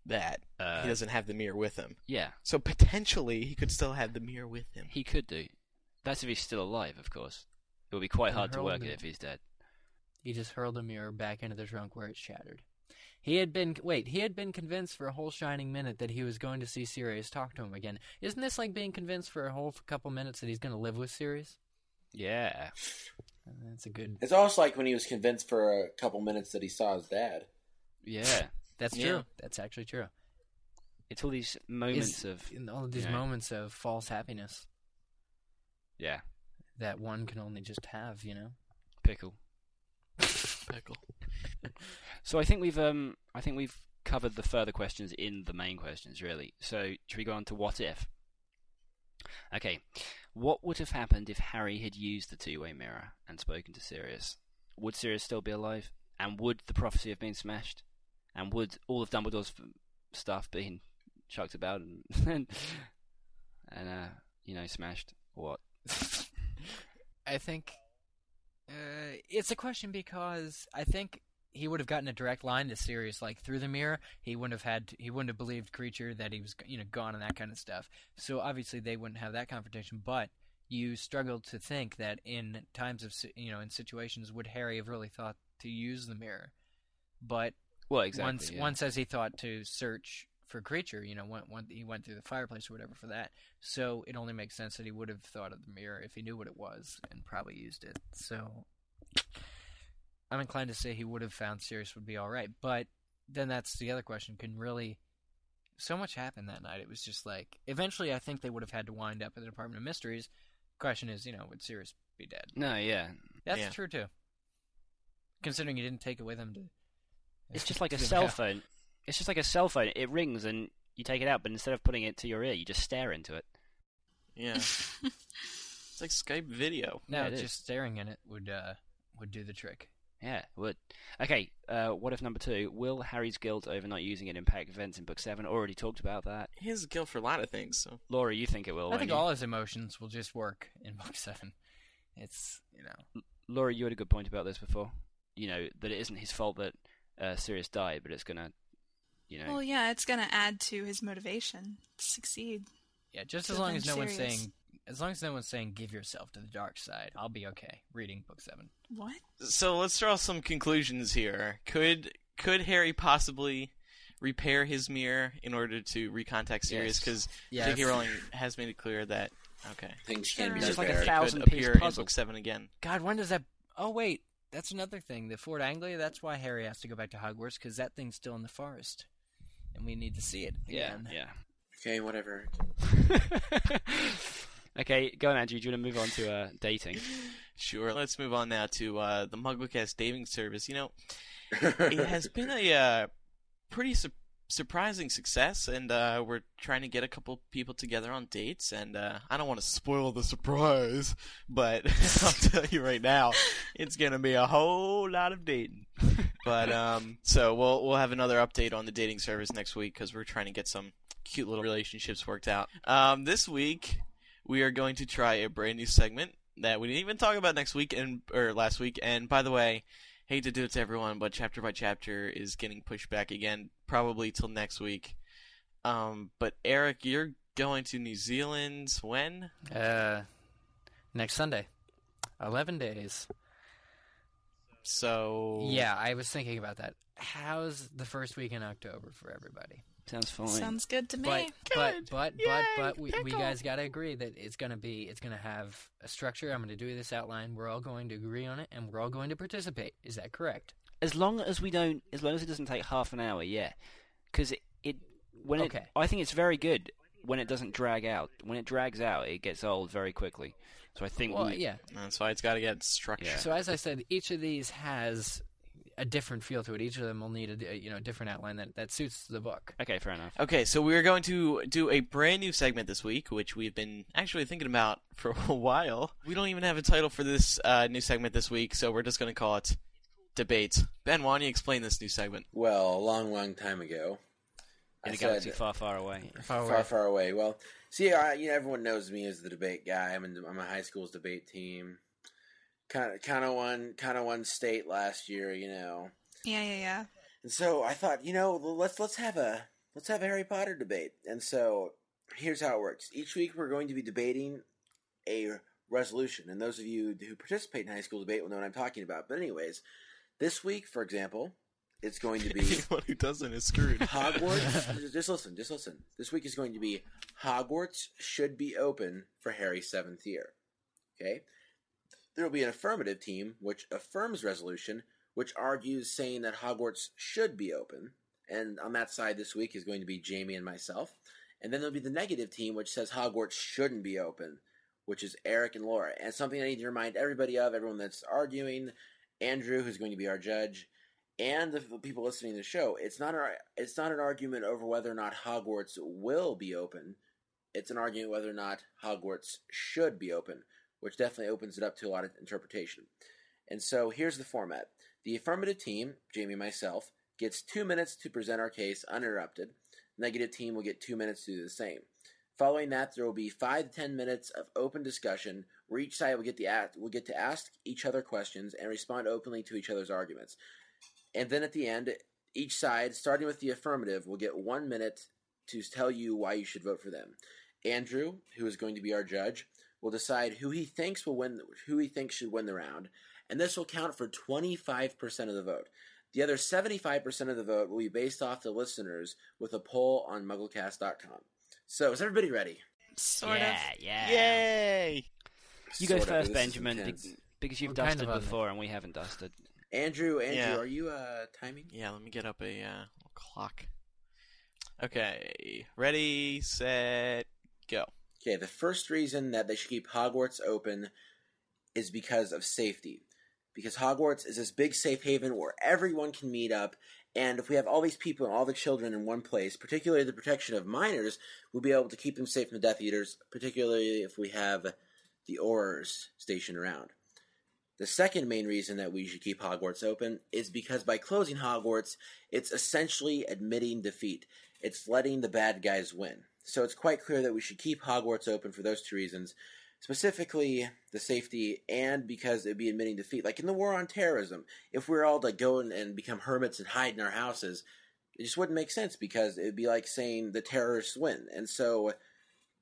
that uh, he doesn't have the mirror with him. yeah So potentially he could still have the mirror with him. he could do that's if he's still alive of course it would be quite hard to work it it. if he's dead He just hurled a mirror back into the trunk where it shattered. He had been wait. He had been convinced for a whole shining minute that he was going to see Sirius talk to him again. Isn't this like being convinced for a whole couple minutes that he's going to live with Sirius? yeah uh, That's a good. It's almost like when he was convinced for a couple minutes that he saw his dad. yeah That's Yeah. true. That's actually true. it's all these moments Is- of all of these you know. moments of false happiness yeah that one can only just have, you know. pickle Pickle. So I think we've um I think we've covered the further questions in the main questions really. So should we go on to what if? Okay. What would have happened if Harry had used the two-way mirror and spoken to Sirius? Would Sirius still be alive? And would the prophecy have been smashed? And would all of Dumbledore's stuff been chucked about and and, and uh you know smashed? Or what? I think uh, it's a question because I think he would have gotten a direct line to Sirius, like through the mirror. He wouldn't have had, he wouldn't have believed Kreacher that he was, you know, gone and that kind of stuff. So obviously they wouldn't have that confrontation. But you struggle to think that in times of you know in situations would Harry have really thought to use the mirror, but Well, exactly. once yeah. one says he thought to search for Kreacher, you know, when, when he went through the fireplace or whatever for that. So it only makes sense that he would have thought of the mirror if he knew what it was and probably used it. So I'm inclined to say he would have found Sirius would be all right, but then that's the other question: Can really so much happened that night? It was just like eventually, I think they would have had to wind up at the Department of Mysteries. Question is, you know, would Sirius be dead? No, yeah. That's Yeah. true too. Considering he didn't take it with him to. It's just like a cell phone. It's just like a cell phone. It rings and you take it out, but instead of putting it to your ear, you just stare into it. Yeah. it's like Skype video. No, Yeah, it is. just staring in it would uh, would do the trick. Yeah, would. Okay, uh, what if number two? Will Harry's guilt over not using it impact events in book seven? Already talked about that. He has guilt for a lot of things. So Laura, you think it will? I think you? all his emotions will just work in book seven. It's you know Laura, you had a good point about this before. You know that it isn't his fault that uh, Sirius died, but it's gonna, you know, Well, yeah, it's gonna add to his motivation to succeed. yeah. Just as long as no avenge one's saying as long as no one's saying give yourself to the dark side, I'll be okay reading book seven. What? so let's draw some conclusions here. Could could Harry possibly repair his mirror in order to recontact Sirius? Yes. Because Yes. J.K. Rowling has made it clear that okay, Things can be It's just like a repaired. thou- could thousand-piece appear in book seven again. God, when does that? Oh wait, that's another thing. The Ford Anglia. That's why Harry has to go back to Hogwarts because that thing's still in the forest, and we need to see it yeah, again. yeah. Okay, whatever. okay, go on, Andrew. Do you want to move on to uh, dating? Sure. Let's move on now to uh, the MuggleCast dating service. You know, it has been a uh, pretty su- surprising success, and uh, we're trying to get a couple people together on dates. And uh, I don't want to spoil the surprise, but I'll tell you right now, it's gonna be a whole lot of dating. But um, so we'll we'll have another update on the dating service next week because we're trying to get some cute little relationships worked out. Um, this week we are going to try a brand new segment that we didn't even talk about next week and or last week. And by the way, hate to do it to everyone, but chapter by chapter is getting pushed back again, probably till next week. Um, but Eric, you're going to New Zealand when? Uh, next Sunday, eleven days. So Yeah, I was thinking about that. How's the first week in October for everybody? Sounds fine. Sounds good to me. But but Good. but Yay, but but we, we guys got to agree that it's gonna be it's gonna have a structure. I'm gonna do this outline. We're all going to agree on it, and we're all going to participate. Is that correct? As long as we don't, as long as it doesn't take half an hour, yeah. Because it, it, when Okay. it, I think it's very good when it doesn't drag out. When it drags out, it gets old very quickly. So I think Well, we, yeah. that's why it's got to get structured. Yeah. So as I said, each of these has a different feel to it. Each of them will need a you know different outline that that suits the book. Okay, fair enough. Okay, so we're going to do a brand new segment this week, which we've been actually thinking about for a while. We don't even have a title for this uh, new segment this week, so we're just going to call it Debate. Ben, why don't you explain this new segment? well, a long, long time ago. In I a galaxy far, far away. Far far, far away. Well, see, I, you know, everyone knows me as the debate guy. I'm in I'm a high school's debate team. Kind of, kind of won, kind of won state last year. You know, Yeah, yeah, yeah. and so I thought, you know, let's let's have a let's have a Harry Potter debate. And so here's how it works. Each week we're going to be debating a resolution, and those of you who participate in high school debate will know what I'm talking about. But anyways, this week, for example, it's going to be. Anyone who doesn't is screwed. Hogwarts. just listen. Just listen. This week is going to be Hogwarts should be open for Harry's seventh year. Okay. There will be an affirmative team which affirms resolution, which argues saying that Hogwarts should be open. And on that side this week is going to be Jamie and myself. And then there'll be the negative team which says Hogwarts shouldn't be open, which is Eric and Laura. And something I need to remind everybody of, everyone that's arguing, Andrew, who's going to be our judge, and the people listening to the show, it's not a, it's not an argument over whether or not Hogwarts will be open. It's an argument whether or not Hogwarts should be open, which definitely opens it up to a lot of interpretation. And so here's the format: the affirmative team, Jamie and myself, gets two minutes to present our case uninterrupted. Negative team will get two minutes to do the same. Following that, there will be five to ten minutes of open discussion where each side will get the will get to ask each other questions and respond openly to each other's arguments. And then at the end, each side, starting with the affirmative, will get one minute to tell you why you should vote for them. Andrew, who is going to be our judge, will decide who he thinks will win, who he thinks should win the round, and this will count for 25% of the vote. The other 75% of the vote will be based off the listeners with a poll on MuggleCast.com. So, is everybody ready? Sort yeah, of. yeah. Yay! You go Sort of, first, this Benjamin, because you've I'm kind dusted of on before and we haven't dusted. Andrew, Andrew, Yeah. are you uh, timing? Yeah, let me get up a uh, clock. Okay, ready, set, go. Okay, the first reason that they should keep Hogwarts open is because of safety. Because Hogwarts is this big safe haven where everyone can meet up, and if we have all these people and all the children in one place, particularly the protection of minors, we'll be able to keep them safe from the Death Eaters, particularly if we have the Aurors stationed around. The second main reason that we should keep Hogwarts open is because by closing Hogwarts, it's essentially admitting defeat. It's letting the bad guys win. So it's quite clear that we should keep Hogwarts open for those two reasons. Specifically, the safety and because it'd be admitting defeat. Like in the war on terrorism, if we are all to go and, become hermits and hide in our houses, it just wouldn't make sense because it would be like saying the terrorists win. And so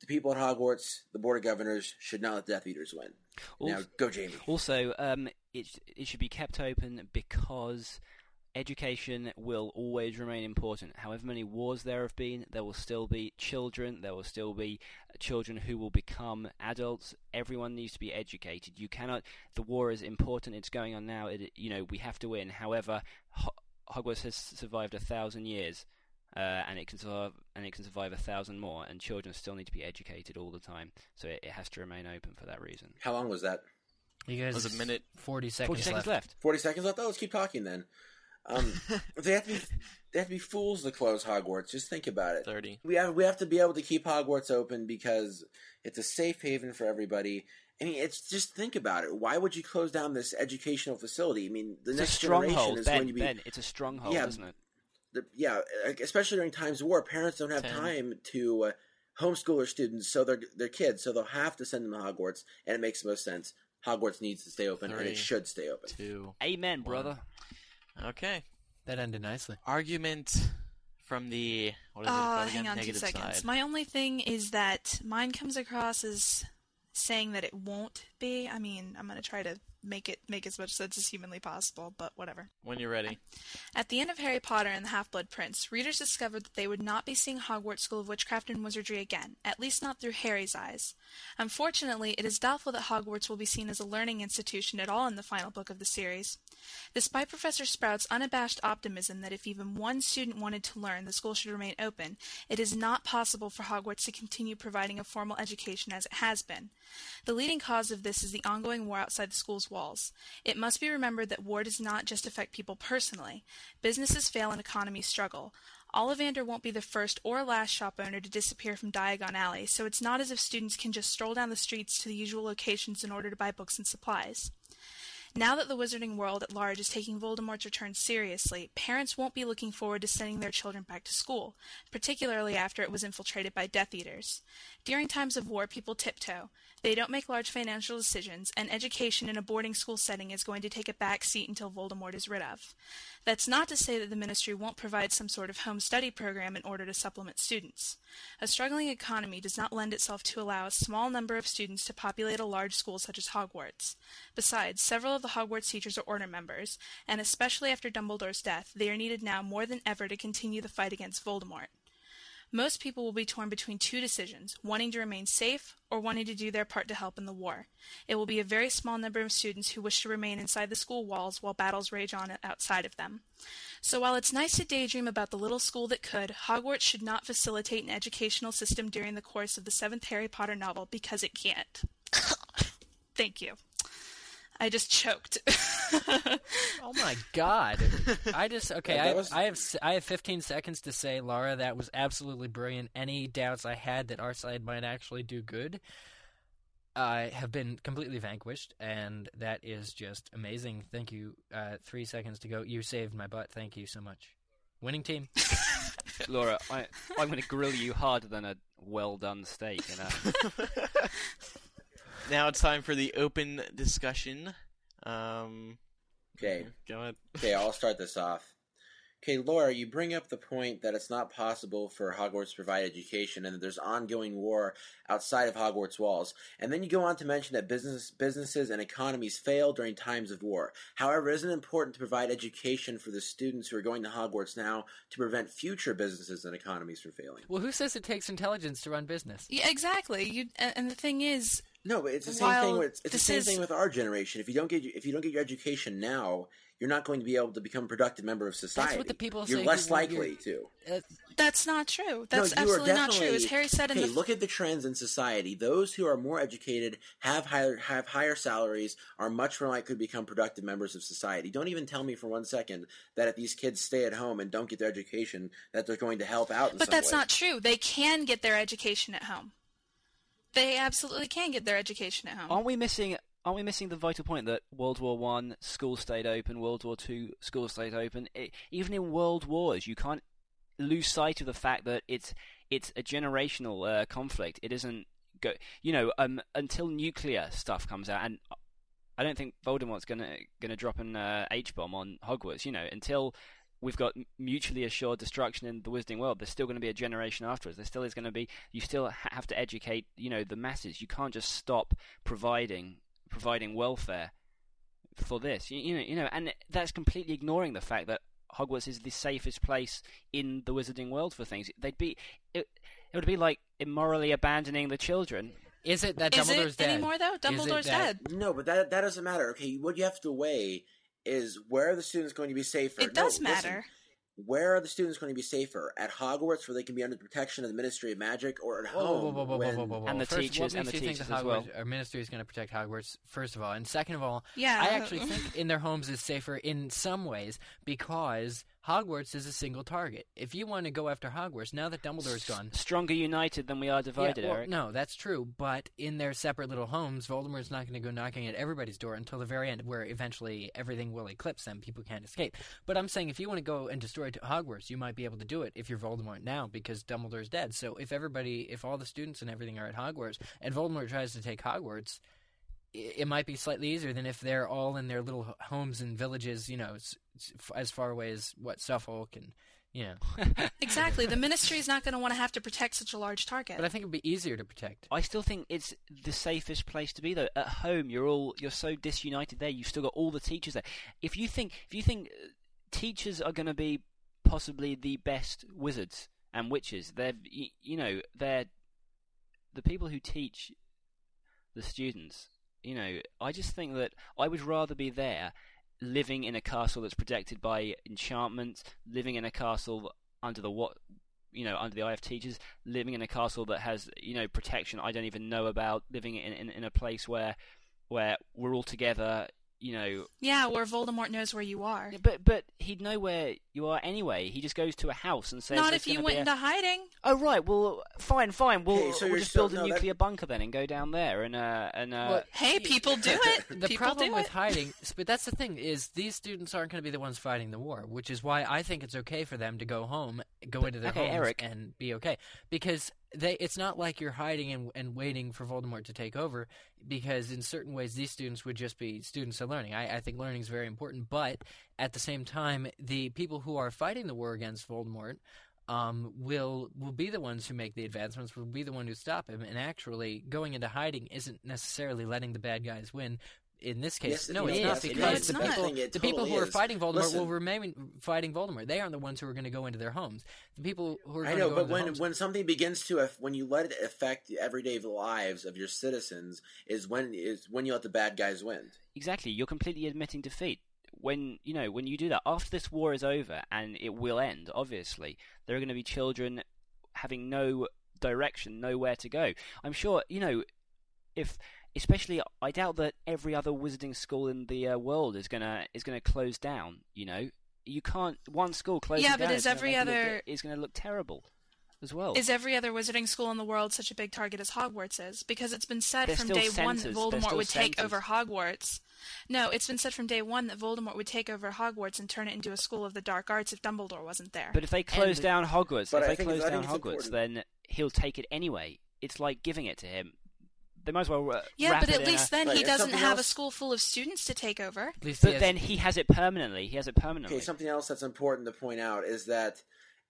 the people at Hogwarts, the Board of Governors, should not let the Death Eaters win. now, Also- go Jamie. Also, um, it it should be kept open because education will always remain important. However many wars there have been, there will still be children. There will still be children who will become adults. Everyone needs to be educated. You cannot. The war is important. It's going on now. It, you know we have to win. However, Ho- Hogwarts has survived a thousand years. Uh, and it can survive, and it can survive a thousand more, and children still need to be educated all the time. So it, it has to remain open for that reason. How long was that? You guys, it Was a minute- 40 seconds, Forty seconds left. left. 40 seconds left? Oh, let's keep talking then. Um, they have to be they have to be fools to close Hogwarts. Just think about it. 30. We have we have to be able to keep Hogwarts open because it's a safe haven for everybody. I mean, it's just think about it. Why would you close down this educational facility? I mean, the It's next generation is Ben. going to be Ben, it's a stronghold, Yeah, isn't it? the, yeah, especially during times of war, parents don't have Ten. time to uh, homeschool their students, so their their kids, so they'll have to send them to Hogwarts, and it makes the most sense. Hogwarts needs to stay open, and it should stay open. Two. Amen, brother. Okay. That ended nicely. Argument from the what is it Uh, called hang again? on two seconds. side. My only thing is that mine comes across as saying that it won't be. I mean, I'm going to try to make it make as much sense as humanly possible, but whatever. When you're ready. At the end of Harry Potter and the Half-Blood Prince, readers discovered that they would not be seeing Hogwarts School of Witchcraft and Wizardry again, at least not through Harry's eyes. Unfortunately, it is doubtful that Hogwarts will be seen as a learning institution at all in the final book of the series. Despite Professor Sprout's unabashed optimism that if even one student wanted to learn, the school should remain open, it is not possible for Hogwarts to continue providing a formal education as it has been. The leading cause of this is the ongoing war outside the school's walls. It must be remembered that war does not just affect people personally. Businesses fail and economies struggle. Ollivander won't be the first or last shop owner to disappear from Diagon Alley, so it's not as if students can just stroll down the streets to the usual locations in order to buy books and supplies. Now that the wizarding world at large is taking Voldemort's return seriously, parents won't be looking forward to sending their children back to school, particularly after it was infiltrated by Death Eaters. During times of war, people tiptoe. They don't make large financial decisions, and education in a boarding school setting is going to take a back seat until Voldemort is rid of. That's not to say that the ministry won't provide some sort of home study program in order to supplement students. A struggling economy does not lend itself to allow a small number of students to populate a large school such as Hogwarts. Besides, several of the Hogwarts teachers are order members, and especially after Dumbledore's death, they are needed now more than ever to continue the fight against Voldemort. Most people will be torn between two decisions wanting to remain safe or wanting to do their part to help in the war. It will be a very small number of students who wish to remain inside the school walls while battles rage on outside of them. So while it's nice to daydream about the little school that could, Hogwarts should not facilitate an educational system during the course of the seventh Harry Potter novel because it can't. Thank you. I just choked. Oh my god! I just okay. Yeah, that I, was- I have s- I have 15 seconds to say, Laura, that was absolutely brilliant. Any doubts I had that our side might actually do good, uh, have been completely vanquished, and that is just amazing. Thank you. Uh, three seconds to go. You saved my butt. Thank you so much. Winning team. Laura, I, I'm going to grill you harder than a well done steak. You know? Now it's time for the open discussion. Um, Okay. go ahead. Okay, I'll start this off. Okay, Laura, you bring up the point that it's not possible for Hogwarts to provide education and that there's ongoing war outside of Hogwarts walls. And then you go on to mention that business, businesses and economies fail during times of war. However, isn't it important to provide education for the students who are going to Hogwarts now to prevent future businesses and economies from failing? Well, who says it takes intelligence to run business? Yeah, exactly. You and and the thing is, No, but it's the same thing. With, it's the same is- thing with our generation. If you don't get if you don't get your education now, you're not going to be able to become a productive member of society. That's what the people You're say less you're- likely to. Uh, that's not true. That's no, absolutely not true. As Harry said in the look at the trends in society. Those who are more educated have higher have higher salaries, are much more likely to become productive members of society. Don't even tell me for one second that if these kids stay at home and don't get their education, that they're going to help out. In But that's way. not true. They can get their education at home. They absolutely can get their education at home. Aren't we missing? Aren't we missing the vital point that World War One schools stayed open, World War Two schools stayed open? It, even in world wars, you can't lose sight of the fact that it's it's a generational uh, conflict. It isn't go, you know, um, until nuclear stuff comes out, and I don't think Voldemort's gonna gonna drop an uh, H bomb on Hogwarts. You know, until we've got mutually assured destruction in the Wizarding world, there's still going to be a generation afterwards. There still is going to be. You still have to educate, you know, the masses. You can't just stop providing providing welfare for this. You, you know, you know, and that's completely ignoring the fact that Hogwarts is the safest place in the Wizarding world for things. They'd be. It, it would be like immorally abandoning the children. is it that Is Dumbledore's it dead? anymore though? Dumbledore's dead. No, but that that doesn't matter. Okay, what you have to weigh is where are the students going to be safer? It No, does listen. matter. Where are the students going to be safer? At Hogwarts, where they can be under the protection of the Ministry of Magic, or at Whoa, home? whoa, whoa, whoa, when... whoa, whoa, whoa, whoa. And the First, teachers- and the teachers the as well. Our ministry is going to protect Hogwarts? First of all, and second of all, Yeah. I actually think in their homes is safer in some ways because Hogwarts is a single target. If you want to go after Hogwarts, now that Dumbledore is gone, Stronger united than we are divided, yeah, well, Eric. No, that's true. But in their separate little homes, Voldemort's not going to go knocking at everybody's door until the very end, where eventually everything will eclipse them. People can't escape. But I'm saying if you want to go and destroy Hogwarts, you might be able to do it if you're Voldemort now because Dumbledore's dead. So if everybody, if all the students and everything are at Hogwarts, and Voldemort tries to take Hogwarts. I- It might be slightly easier than if they're all in their little homes and villages, you know, s- s- as far away as what Suffolk and you know. Exactly. The ministry is not going to want to have to protect such a large target. But I think it'd be easier to protect. I still think it's the safest place to be though. At home, you're all you're so disunited there. You've still got all the teachers there. If you think if you think uh, teachers are going to be possibly the best wizards and witches, they're you know they're the people who teach the students. You know, I just think that I would rather be there, living in a castle that's protected by enchantments, living in a castle under the what you know under the eye of teachers living in a castle that has you know protection I don't even know about living in in, in a place where where we're all together you know yeah, where Voldemort knows where you are. but but he'd know where you are anyway he just goes to a house and says Not if you went a-" into hiding. oh right well fine fine we'll, Okay, so we'll you're just still- build a no, that- nuclear bunker then and go down there and uh and uh Well, Hey, people do it. the people problem with it. hiding but that's the thing is these students aren't going to be the ones fighting the war which is why i think it's okay for them to go home go into their okay, homes Eric. and be okay because they it's not like you're hiding and, and waiting for voldemort to take over because in certain ways these students would just be students of learning i, I think learning is very important but at the same time the people who are fighting the war against voldemort um, will will be the ones who make the advancements. Will be the one who stop him. And actually, going into hiding isn't necessarily letting the bad guys win. In this case, Yes, no, it it's is. not because It's the not. people, I the people totally who are is. fighting Voldemort Listen. will remain fighting Voldemort. They aren't the ones who are going to go into their homes. The people who are I going know, to go but into their when homes, when something begins to when you let it affect the everyday lives of your citizens is when is when you let the bad guys win. Exactly. You're completely admitting defeat. When you know when you do that, after this war is over and it will end, obviously there are going to be children having no direction, nowhere to go. I'm sure you know if, especially, I doubt that every other wizarding school in the uh, world is gonna is gonna close down. You know, you can't one school closing Yeah, but down is gonna every make look- other- is going to look terrible as well. Is every other wizarding school in the world such a big target as Hogwarts is? Because it's been said They're from still day one that Voldemort still would take over Hogwarts. No, it's been said from day one that Voldemort would take over Hogwarts and turn it into a school of the dark arts if Dumbledore wasn't there. But if they close And- down Hogwarts, But if I they close down Hogwarts, important. then he'll take it anyway. It's like giving it to him. they might as well. Uh, Yeah, wrap but it at in least a, then Right, he and doesn't something have a school full of students to take over. At he But has- then he has it permanently. He has it permanently. Okay, something else that's important to point out is that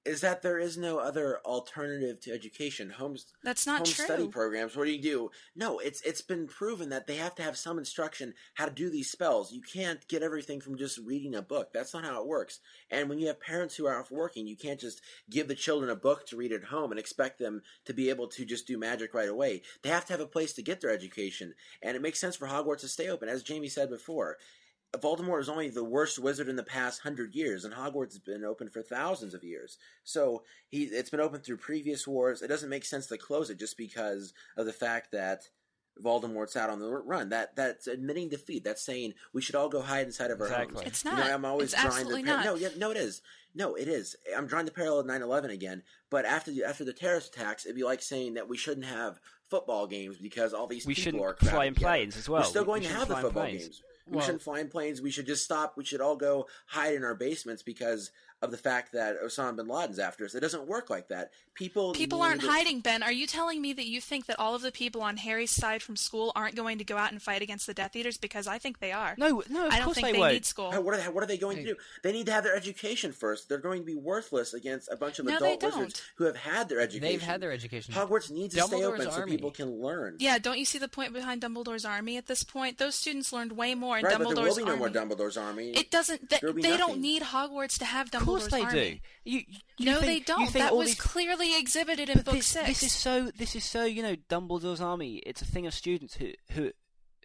is that there is no other alternative to education. Homes That's not home true. study programs. What do you do? No, it's it's been proven that they have to have some instruction how to do these spells. You can't get everything from just reading a book. That's not how it works. And when you have parents who are off working, you can't just give the children a book to read at home and expect them to be able to just do magic right away. They have to have a place to get their education, and it makes sense for Hogwarts to stay open, as Jamie said before. Voldemort is only the worst wizard in the past hundred years, and Hogwarts has been open for thousands of years. So he, it's been open through previous wars. It doesn't make sense to close it just because of the fact that Voldemort's out on the run. That that's admitting defeat. That's saying we should all go hide inside of our Exactly. homes. It's You not. know, I'm always It's drawing the par- not. no, yeah, no, it is. No, it is. I'm drawing the parallel of 9/11 again. But after the after the terrorist attacks, it'd be like saying that we shouldn't have football games because all these we people shouldn't are crowded fly in planes as well. We're still going we to have the football games. We Well- shouldn't fly in planes. We should just stop. We should all go hide in our basements because of the fact that Osama bin Laden's after us. It doesn't work like that. People People aren't hiding, Ben. Are you telling me that you think that all of the people on Harry's side from school aren't going to go out and fight against the Death Eaters? Because I think they are. No, no, of I don't course think they they won't. need school. What are, they, what are they going to do? They need to have their education first. They're going to be worthless against a bunch of No, adult wizards who have had their education. They've had their education. Hogwarts needs to stay Dumbledore's open so people can learn. Yeah, don't you see the point behind Dumbledore's army at this point? Those students learned way more in right, but there will Dumbledore's be no more army. Dumbledore's army. It doesn't. Th- There'll be they don't need Hogwarts to have Dumbledore's Of course they army. do. You, you No, think- they don't. That was these- clearly exhibited in But Book this, Six. this is so. This is so. You know, Dumbledore's army. It's a thing of students who who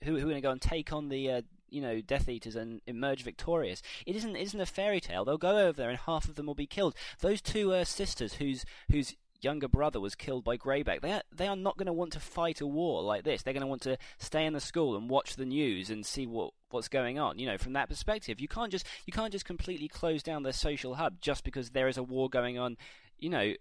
who, who are going to go and take on the. Uh, you know, Death Eaters and emerge victorious. It isn't isn't a fairy tale. They'll go over there and half of them will be killed. Those two uh, sisters whose whose younger brother was killed by Greyback. They are, they are not going to want to fight a war like this. They're going to want to stay in the school and watch the news and see what what's going on. You know, from that perspective, you can't just you can't just completely close down their social hub just because there is a war going on. You know,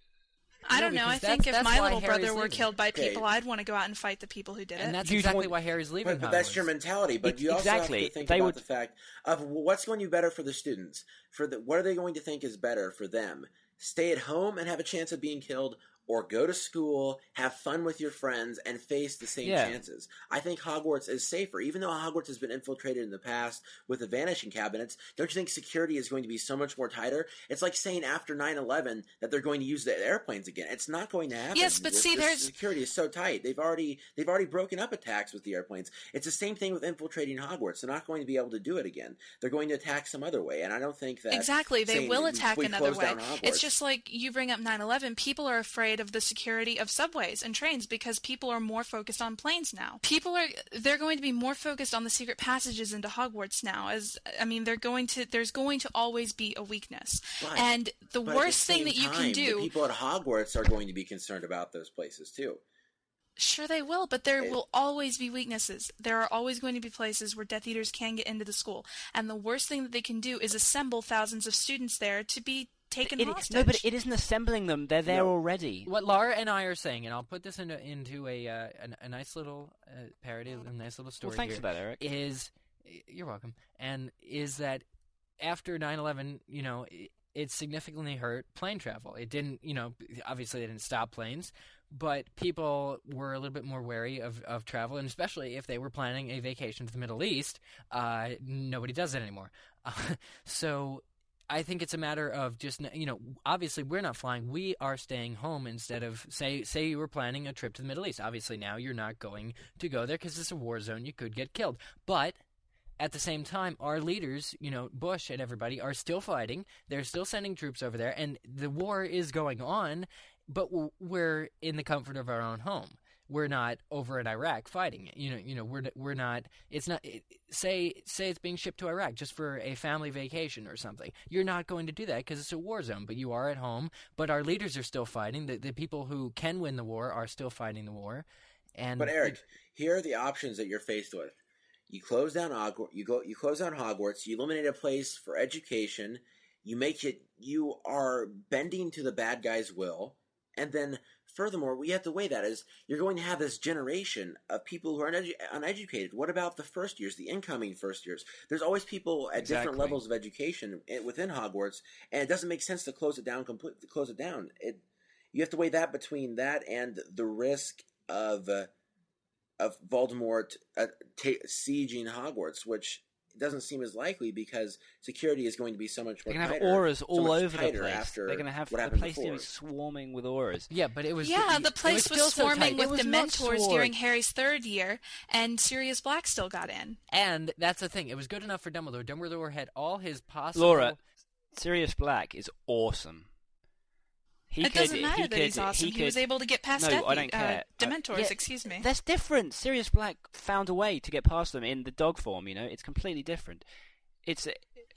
I No, don't know. I think if my little Harry's brother were killed by Okay. people, I'd want to go out and fight the people who did it. and that's You exactly don't- why Harry's leaving. Right, but that's your mentality. But Ex- you also exactly. have to think They about would- the fact of what's going to be better for the students. For the, what are they going to think is better for them? Stay at home and have a chance of being killed, or go to school, have fun with your friends, and face the same Yeah. chances. I think Hogwarts is safer, even though Hogwarts has been infiltrated in the past with the vanishing cabinets. Don't you think security is going to be so much more tighter? It's like saying after 9-11 that they're going to use the airplanes again. It's not going to happen. Yes, but This- see, this there's- security is so tight. They've already they've already broken up attacks with the airplanes. It's the same thing with infiltrating Hogwarts. They're not going to be able to do it again. They're going to attack some other way, and I don't think that Exactly, they will attack we another way. It's just like you bring up 9/11. People are afraid of the security of subways and trains because people are more focused on planes now. People are they're going to be more focused on the secret passages into Hogwarts now. As I mean, they're going to there's going to always be a weakness. But- and the but worst the thing same that you time, can the do people at Hogwarts are going to be concerned about those places too. Sure, they will, but there It- will always be weaknesses. There are always going to be places where Death Eaters can get into the school, and the worst thing that they can do is assemble thousands of students there to be taken it, hostage. no, but it isn't assembling them. They're there No. already. What Laura and I are saying, and I'll put this into into a uh, a, a nice little uh, parody, a nice little story Well, thanks here, for that, Eric. is you're welcome, and is that after 9/11, you know, it, it significantly hurt plane travel. It didn't, you know, obviously it didn't stop planes, but people were a little bit more wary of, of travel, and especially if they were planning a vacation to the Middle East, uh, nobody does that anymore. so I think it's a matter of just you know obviously we're not flying. We are staying home instead of say say you were planning a trip to the Middle East. Obviously now you're not going to go there because it's a war zone. You could get killed. But at the same time our leaders you know Bush and everybody are still fighting. They're still sending troops over there and the war is going on but we're in the comfort of our own home we're not over in Iraq fighting it. You know, you know, we're we're not. It's not. It, say say it's being shipped to Iraq just for a family vacation or something. You're not going to do that because it's a war zone. But you are at home. But our leaders are still fighting. The the people who can win the war are still fighting the war. And But Eric, here are the options that you're faced with. You close down Hogwarts. You go. You close down Hogwarts. You eliminate a place for education. You make it. You are bending to the bad guy's will, and then furthermore, we have to weigh that as you're going to have this generation of people who are unedu- uneducated. What about the first years, the incoming first years? There's always people at different levels of education within Hogwarts, and it doesn't make sense to close it down completely. Close it down, it you have to weigh that between that and the risk of. Uh, of Voldemort uh, ta sieging Hogwarts, which doesn't seem as likely because security is going to be so much more They're gonna have Aurors all much over the place. After They're gonna have what the place is gonna be before. swarming with Aurors. Yeah, but it was Yeah, it- the place still was swarming It with was not Dementors during Harry's third year, and Sirius Black still got in. And that's the thing. It was good enough for Dumbledore. Dumbledore had all his possible. Laura, Sirius Black is awesome. He it could, doesn't matter he that could, he's awesome. He, He, was able to get past No, Death I don't uh, care. Uh, Dementors. yeah, excuse me. That's different. Sirius Black found a way to get past them in the dog form. You know, it's completely different. It's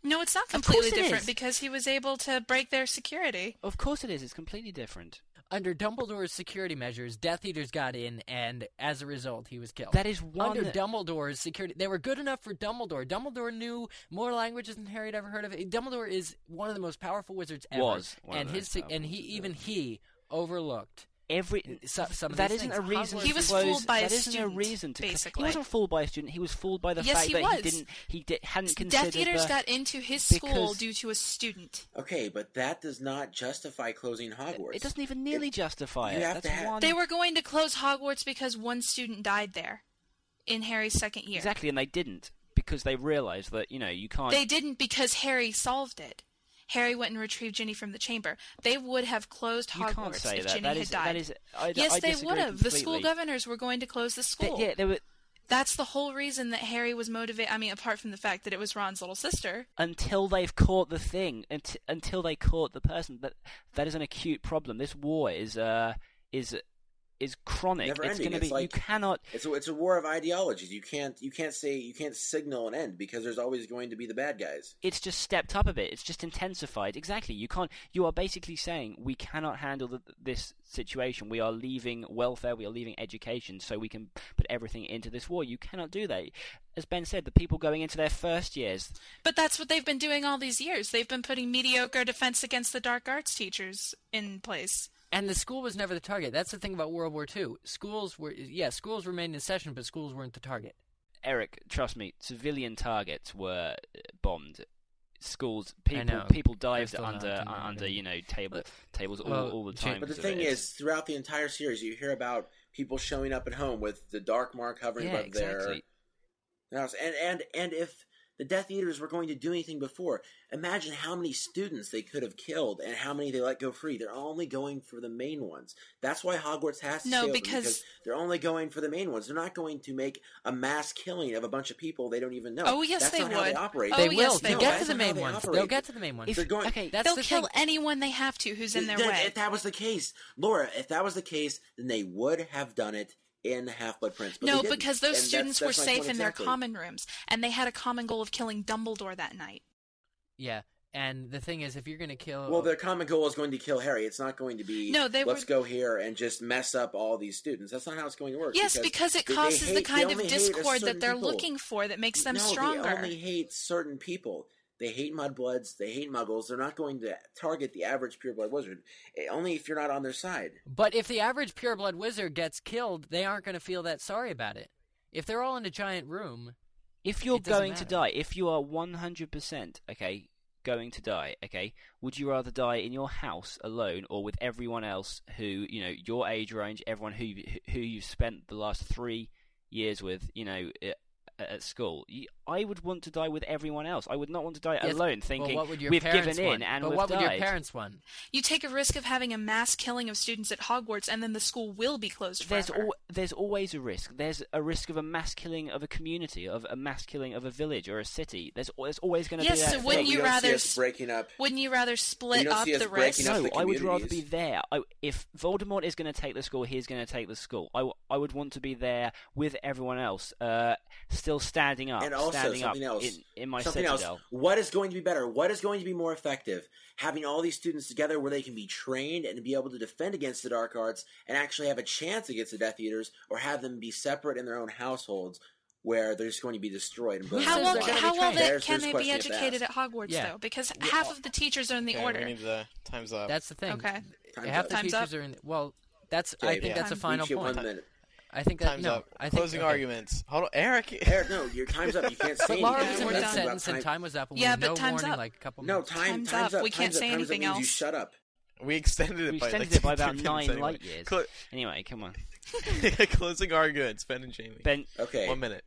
No, it's not completely it different is. because he was able to break their security. of course it is. It's completely different. Under Dumbledore's security measures, Death Eaters got in, and as a result, he was killed. That is one. under Dumbledore's security, they were good enough for Dumbledore. Dumbledore knew more languages than Harry had ever heard of. Dumbledore is one of the most powerful wizards ever, Was one and the his most se- powerful and he even ever. he overlooked Every so, some of that these isn't things. a reason. Hogwarts to He was close, fooled by a that isn't student, a reason to. cl- basically. He wasn't fooled by a student. He was fooled by the Yes, fact he that was. he didn't. He di- hadn't considered. Death Eaters the, got into his school due to a student. Okay, but that does not justify closing Hogwarts. It doesn't even nearly It- justify you it. have That's to have- one. They were going to close Hogwarts because one student died there in Harry's second year. exactly, and they didn't because they realised that you know you can't. They didn't because Harry solved it. Harry went and retrieved Ginny from the chamber. They would have closed Hogwarts if that. Ginny That had is. died. Is. I, yes, I they would have. The school governors were going to close the school. yeah, they were That's the whole reason that Harry was motivated. I mean, apart from the fact that it was Ron's little sister. until they've caught the thing, until they caught the person. That that is an acute problem. This war is uh is is chronic. Never it's going to It's be. you cannot. It's a, it's a war of ideologies. You can't you can't say you can't signal an end because there's always going to be the bad guys. It's just stepped up a bit. It's just intensified. Exactly. You can't. You are basically saying we cannot handle the, this situation. We are leaving welfare. We are leaving education, so we can put everything into this war. You cannot do that. As Ben said, the people going into their first years. But that's what they've been doing all these years. They've been putting mediocre defense against the dark arts teachers in place. And the school was never the target. That's the thing about World War II. Schools were, yeah, schools remained in session, but schools weren't the target. Eric, trust me, civilian targets were uh, bombed. Schools, people, know. people dived under you under you know table tables all, Well, all the time. But the because of thing it. is, throughout the entire series, you hear about people showing up at home with the dark mark hovering yeah, above their exactly. house. And and and if the Death Eaters were going to do anything before, imagine how many students they could have killed and how many they let go free. They're only going for the main ones. That's why Hogwarts has to No, stay open, because- they're only going for the main ones. They're not going to make a mass killing of a bunch of people they don't even know. Oh, yes, That's they not how they operate. Oh, they will. they They will. get to the main they ones. operate. They'll get to the main ones. If- They're going. okay, That's They'll the kill thing. anyone they have to who's in their Then way. If that was the case, Laura, if that was the case, then they would have done it in Half Blood Prince. But no, because those And students were that's my safe point in their common rooms, and they had a common goal of killing Dumbledore that night. Yeah, and the thing is, if you're going to kill, Well, their common goal is going to kill Harry. It's not going to be No, they let's were- go here and just mess up all these students. That's not how it's going to work. Yes, because it they- they causes hate- the kind of only hate a discord that they're people. looking for that makes them no, stronger. They only hate certain people. They hate mudbloods. They hate muggles. They're not going to target the average pureblood wizard. Eh, Only if you're not on their side. but if the average pureblood wizard gets killed, they aren't going to feel that sorry about it. If they're all in a giant room, If you're It doesn't going to die, if you are 100%, okay, going to die, okay, would you rather die in your house alone or with everyone else who, you know, your age range, everyone who who you've spent the last 3 years with, you know, at, at school? I would want to die with everyone else. I would not want to die Yes, alone thinking well, what would your we've parents given in want? and but we've what would your parents want? You take a risk of having a mass killing of students at Hogwarts, and then the school will be closed There's forever. al- there's always a risk. There's a risk of a mass killing of a community, of a mass killing of a village or a city. There's al- there's always going to Yes, be that so wouldn't you don't see rather us breaking up? Wouldn't you rather split You up the breaking risk? No, the I would rather be there. I, if Voldemort is going to take the school, he's going to take the school. I, w- I would want to be there with everyone else, uh, still standing up, And also standing up something else. in, in my something citadel. else. What is going to be better? What is going to be more effective? Having all these students together where they can be trained and be able to defend against the dark arts and actually have a chance against the Death Eaters, or have them be separate in their own households where they're just going to be destroyed. And How well, they're gonna be how well they, can they be educated ask. at Hogwarts, Yeah. though? Because We- half of the teachers are in the Okay, order. we need to, time's up. That's the thing. Okay. Time's Half up. the Time's teachers up. are in. Well, that's. Okay, I think yeah. that's a final Each get point. One minute. I think that time's no. up. I think Closing okay. arguments. Hold on, Eric. Eric, no, your time's up. You can't say But Laura was in we're mid sentence and time was up. And Yeah, we but no time's warning, up. like a couple No, minutes. time, Time's time's up. up. We can't time's up. say time's up anything means You else. shut up. We extended it We by extended like it by about nine anyway. light years. Cl- Anyway, come on. Closing arguments, Ben and Jamie. Ben, Okay. One minute.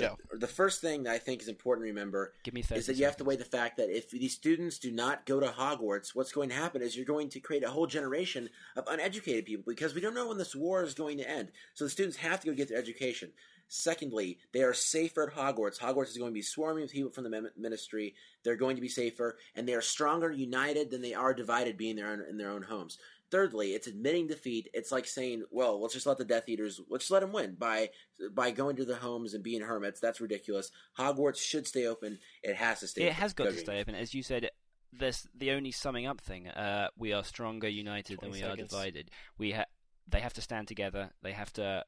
Go. The, first thing that I think is important to remember is that you have to weigh the fact that if these students do not go to Hogwarts, what's going to happen is you're going to create a whole generation of uneducated people because we don't know when this war is going to end. So the students have to go get their education. Secondly, they are safer at Hogwarts. Hogwarts is going to be swarming with people from the ministry. They're going to be safer, and they are stronger united than they are divided, being their own, in their own homes. Thirdly, it's admitting defeat. It's like saying, "Well, let's just let the Death Eaters, let's just let them win by by going to their homes and being hermits." That's ridiculous. Hogwarts should stay open. It has to stay. It open. has got Go to Green. stay open, as you said. There's the only summing up thing. Uh, we are stronger united than 20 we are divided. We ha- they have to stand together. They have to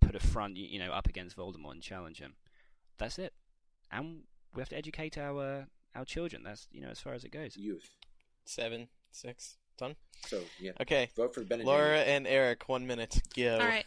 put a front, you you know, up against Voldemort and challenge him. That's it. And we have to educate our uh, our children. That's you know as far as it goes. Youth. Seven, six, done. So yeah, Okay. vote for Ben and Laura Jamie. and Eric, one minute. Go. All right.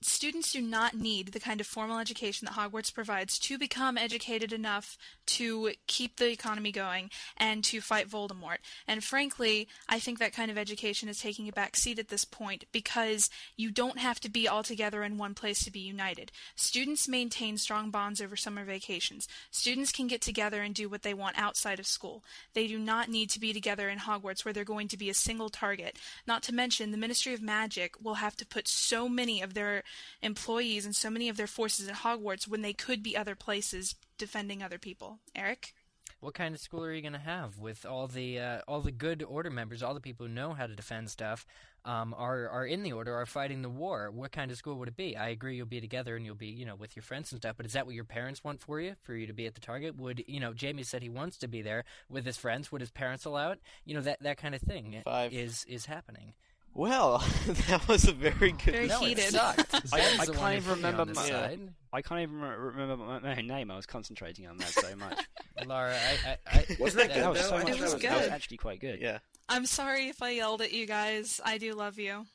Students do not need the kind of formal education that Hogwarts provides to become educated enough to keep the economy going and to fight Voldemort. And frankly, I think that kind of education is taking a back seat at this point because you don't have to be all together in one place to be united. Students maintain strong bonds over summer vacations. Students can get together and do what they want outside of school. They do not need to be together in Hogwarts where they're going to be a single target. Not to mention, the Ministry of Magic will have to put so many of their employees and so many of their forces at Hogwarts when they could be other places defending other people. Eric? What kind of school are you going to have with all the uh, all the good order members, all the people who know how to defend stuff, um, are are in the order, are fighting the war? What kind of school would it be? I agree, you'll be together and you'll be you know with your friends and stuff. But is that what your parents want for you? For you to be at the target? Would you know? Jamie said he wants to be there with his friends. Would his parents allow it? You know that that kind of thing Five. is is happening. Well, that was a very good. Very no, heated. it. I- Zen's I can't even put me on remember my- side. I can't even remember my, my own name. I was concentrating on that so much. Laura, I, I, I Wasn't that good, that was though? so much. It was fun. That was good. actually quite good. Yeah. I'm sorry if I yelled at you guys. I do love you.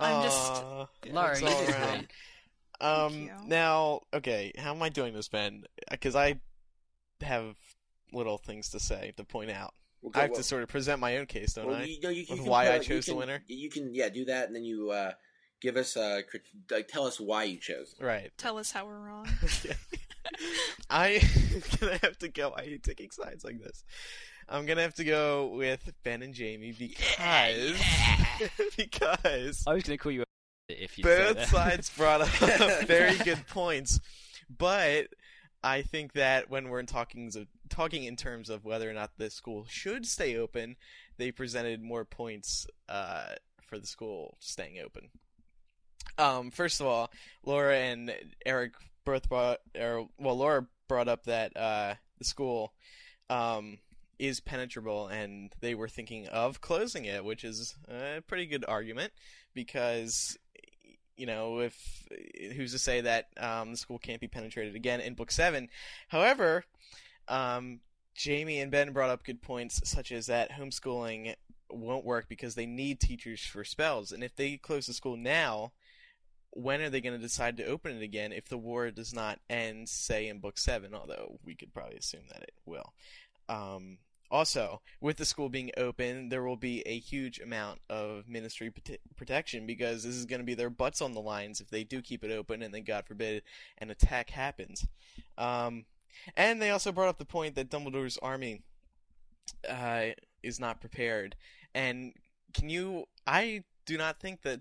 I'm just- Aw, Laura, you all did great. Um, now, okay, how am I doing this, Ben? Because I have little things to say to point out. We'll I have well- to sort of present my own case, don't well, I? you, no, you, you can why put- I you chose the winner? You can yeah do that, and then you uh, give us uh, like tell us why you chose. Right. Tell us how we're wrong. I am gonna have to go. I hate taking sides like this. I'm gonna have to go with Ben and Jamie because because I was going to call you if you both sides brought up very good points, but I think that when we're in talking talking in terms of whether or not the school should stay open, they presented more points uh, for the school staying open. Um, first of all, Laura and Eric both brought, or well, Laura brought up that uh, the school um, is penetrable, and they were thinking of closing it, which is a pretty good argument because you know if who's to say that um, the school can't be penetrated again in book seven. However, um, Jamie and Ben brought up good points, such as that homeschooling won't work because they need teachers for spells, and if they close the school now when are they going to decide to open it again if the war does not end, say, in Book 7? Although we could probably assume that it will. Um, also, with the school being open, there will be a huge amount of ministry prote- protection because this is going to be their butts on the lines if they do keep it open and then, God forbid, an attack happens. Um, and they also brought up the point that Dumbledore's army uh, is not prepared. And can you. I do not think that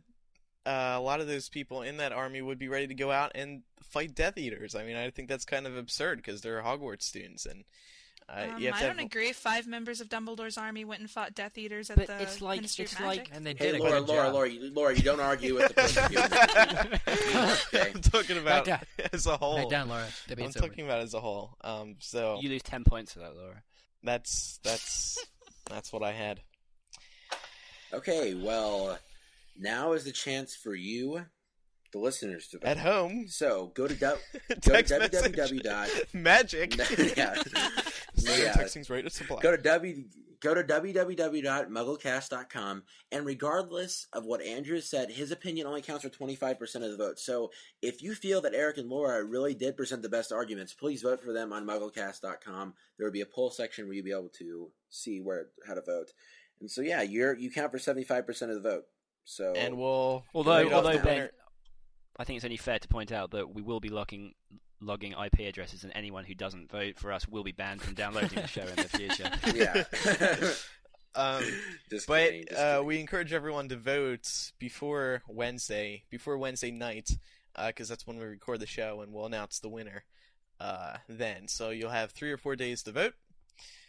uh, a lot of those people in that army would be ready to go out and fight Death Eaters. I mean, I think that's kind of absurd because they're Hogwarts students, and uh, Um, I don't have, agree. Five members of Dumbledore's army went and fought Death Eaters at But the it's like- Ministry it's of Magic. like- And they Hey, did a Laura, Laura. Laura, you, Laura, you don't argue with the person. giving it. I'm talking about down. as a whole. Back down, Laura. I'm Debate's over. talking about as a whole. Um, so You lose ten points for that, Laura. that's that's that's what I had. Okay, well, now is the chance for you, the listeners, to vote. At home, So go to du- go to www. magic. yeah. Standard Yeah. Texting's rate of supply. Go to w go to www.mugglecast.com and regardless of what Andrew said, his opinion only counts for 25% of the vote. So if you feel that Eric and Laura really did present the best arguments, please vote for them on mugglecast.com. There will be a poll section where you'll be able to see where how to vote. And so yeah, you're you count for 75% of the vote. So and we'll Although, although Ben, I think it's only fair to point out that we will be logging logging IP addresses, and anyone who doesn't vote for us will be banned from downloading the show in the future. yeah. um, just but kidding, just uh, we encourage everyone to vote before Wednesday, before Wednesday night, because that's when we record the show, and we'll announce the winner uh, then. So you'll have three or four days to vote.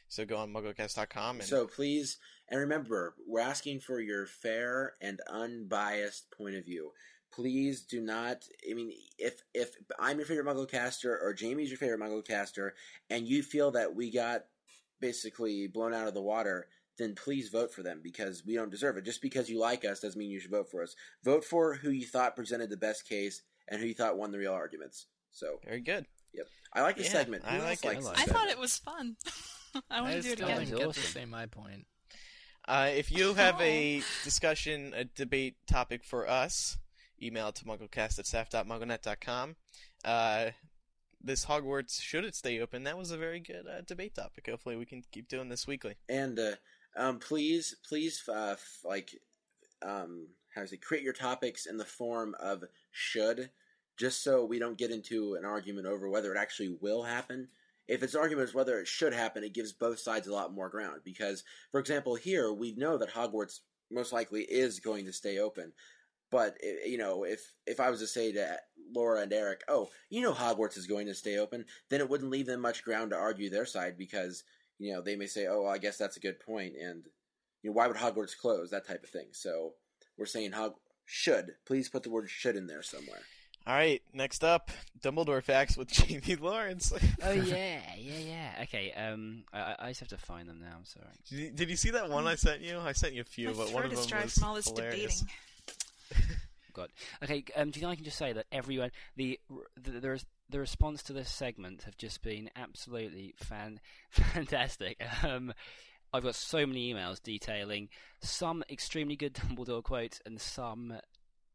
So go on MuggleCast.com and So please, and remember, we're asking for your fair and unbiased point of view. Please do not. I mean, if if I'm your favorite Muggle caster or Jamie's your favorite Muggle caster, and you feel that we got basically blown out of the water, then please vote for them because we don't deserve it. Just because you like us doesn't mean you should vote for us. Vote for who you thought presented the best case and who you thought won the real arguments. So, very good. yep, I like the Yeah, segment. I like it. I the I like thought it was fun. I want I to do it still again. didn't get Awesome. to say my point. Uh, if you have a discussion, a debate topic for us, email to mugglecast at staff.mugglenet.com. Uh, this Hogwarts, should it stay open? That was a very good uh, debate topic. Hopefully, we can keep doing this weekly. And uh, um, please, please, uh, f- like, um, how to create your topics in the form of should, just so we don't get into an argument over whether it actually will happen. If it's argument arguments whether it should happen, it gives both sides a lot more ground. Because, for example, here we know that Hogwarts most likely is going to stay open. But eh, eh, you know, if if I was to say to eh, Laura and Eric, "Oh, you know Hogwarts is going to stay open," then it wouldn't leave them much ground to argue their side because you know, they may say, "Oh, well, I guess that's a good point," and you know, why would Hogwarts close? That type of thing. So we're saying Hog should. Please put the word "should" in there somewhere. All right, next up, Dumbledore facts with Jamie Lawrence. oh yeah, yeah, yeah. Okay, um, I, I- I just have to find them now. I'm sorry. did, you, did you see that one I sent you? I sent you a few, My but one of them was from all this hilarious. debating. God. Okay, um, do you think I can just say that everyone the the the, the response to this segment have just been absolutely fan fantastic. Um, I've got so many emails detailing some extremely good Dumbledore quotes and some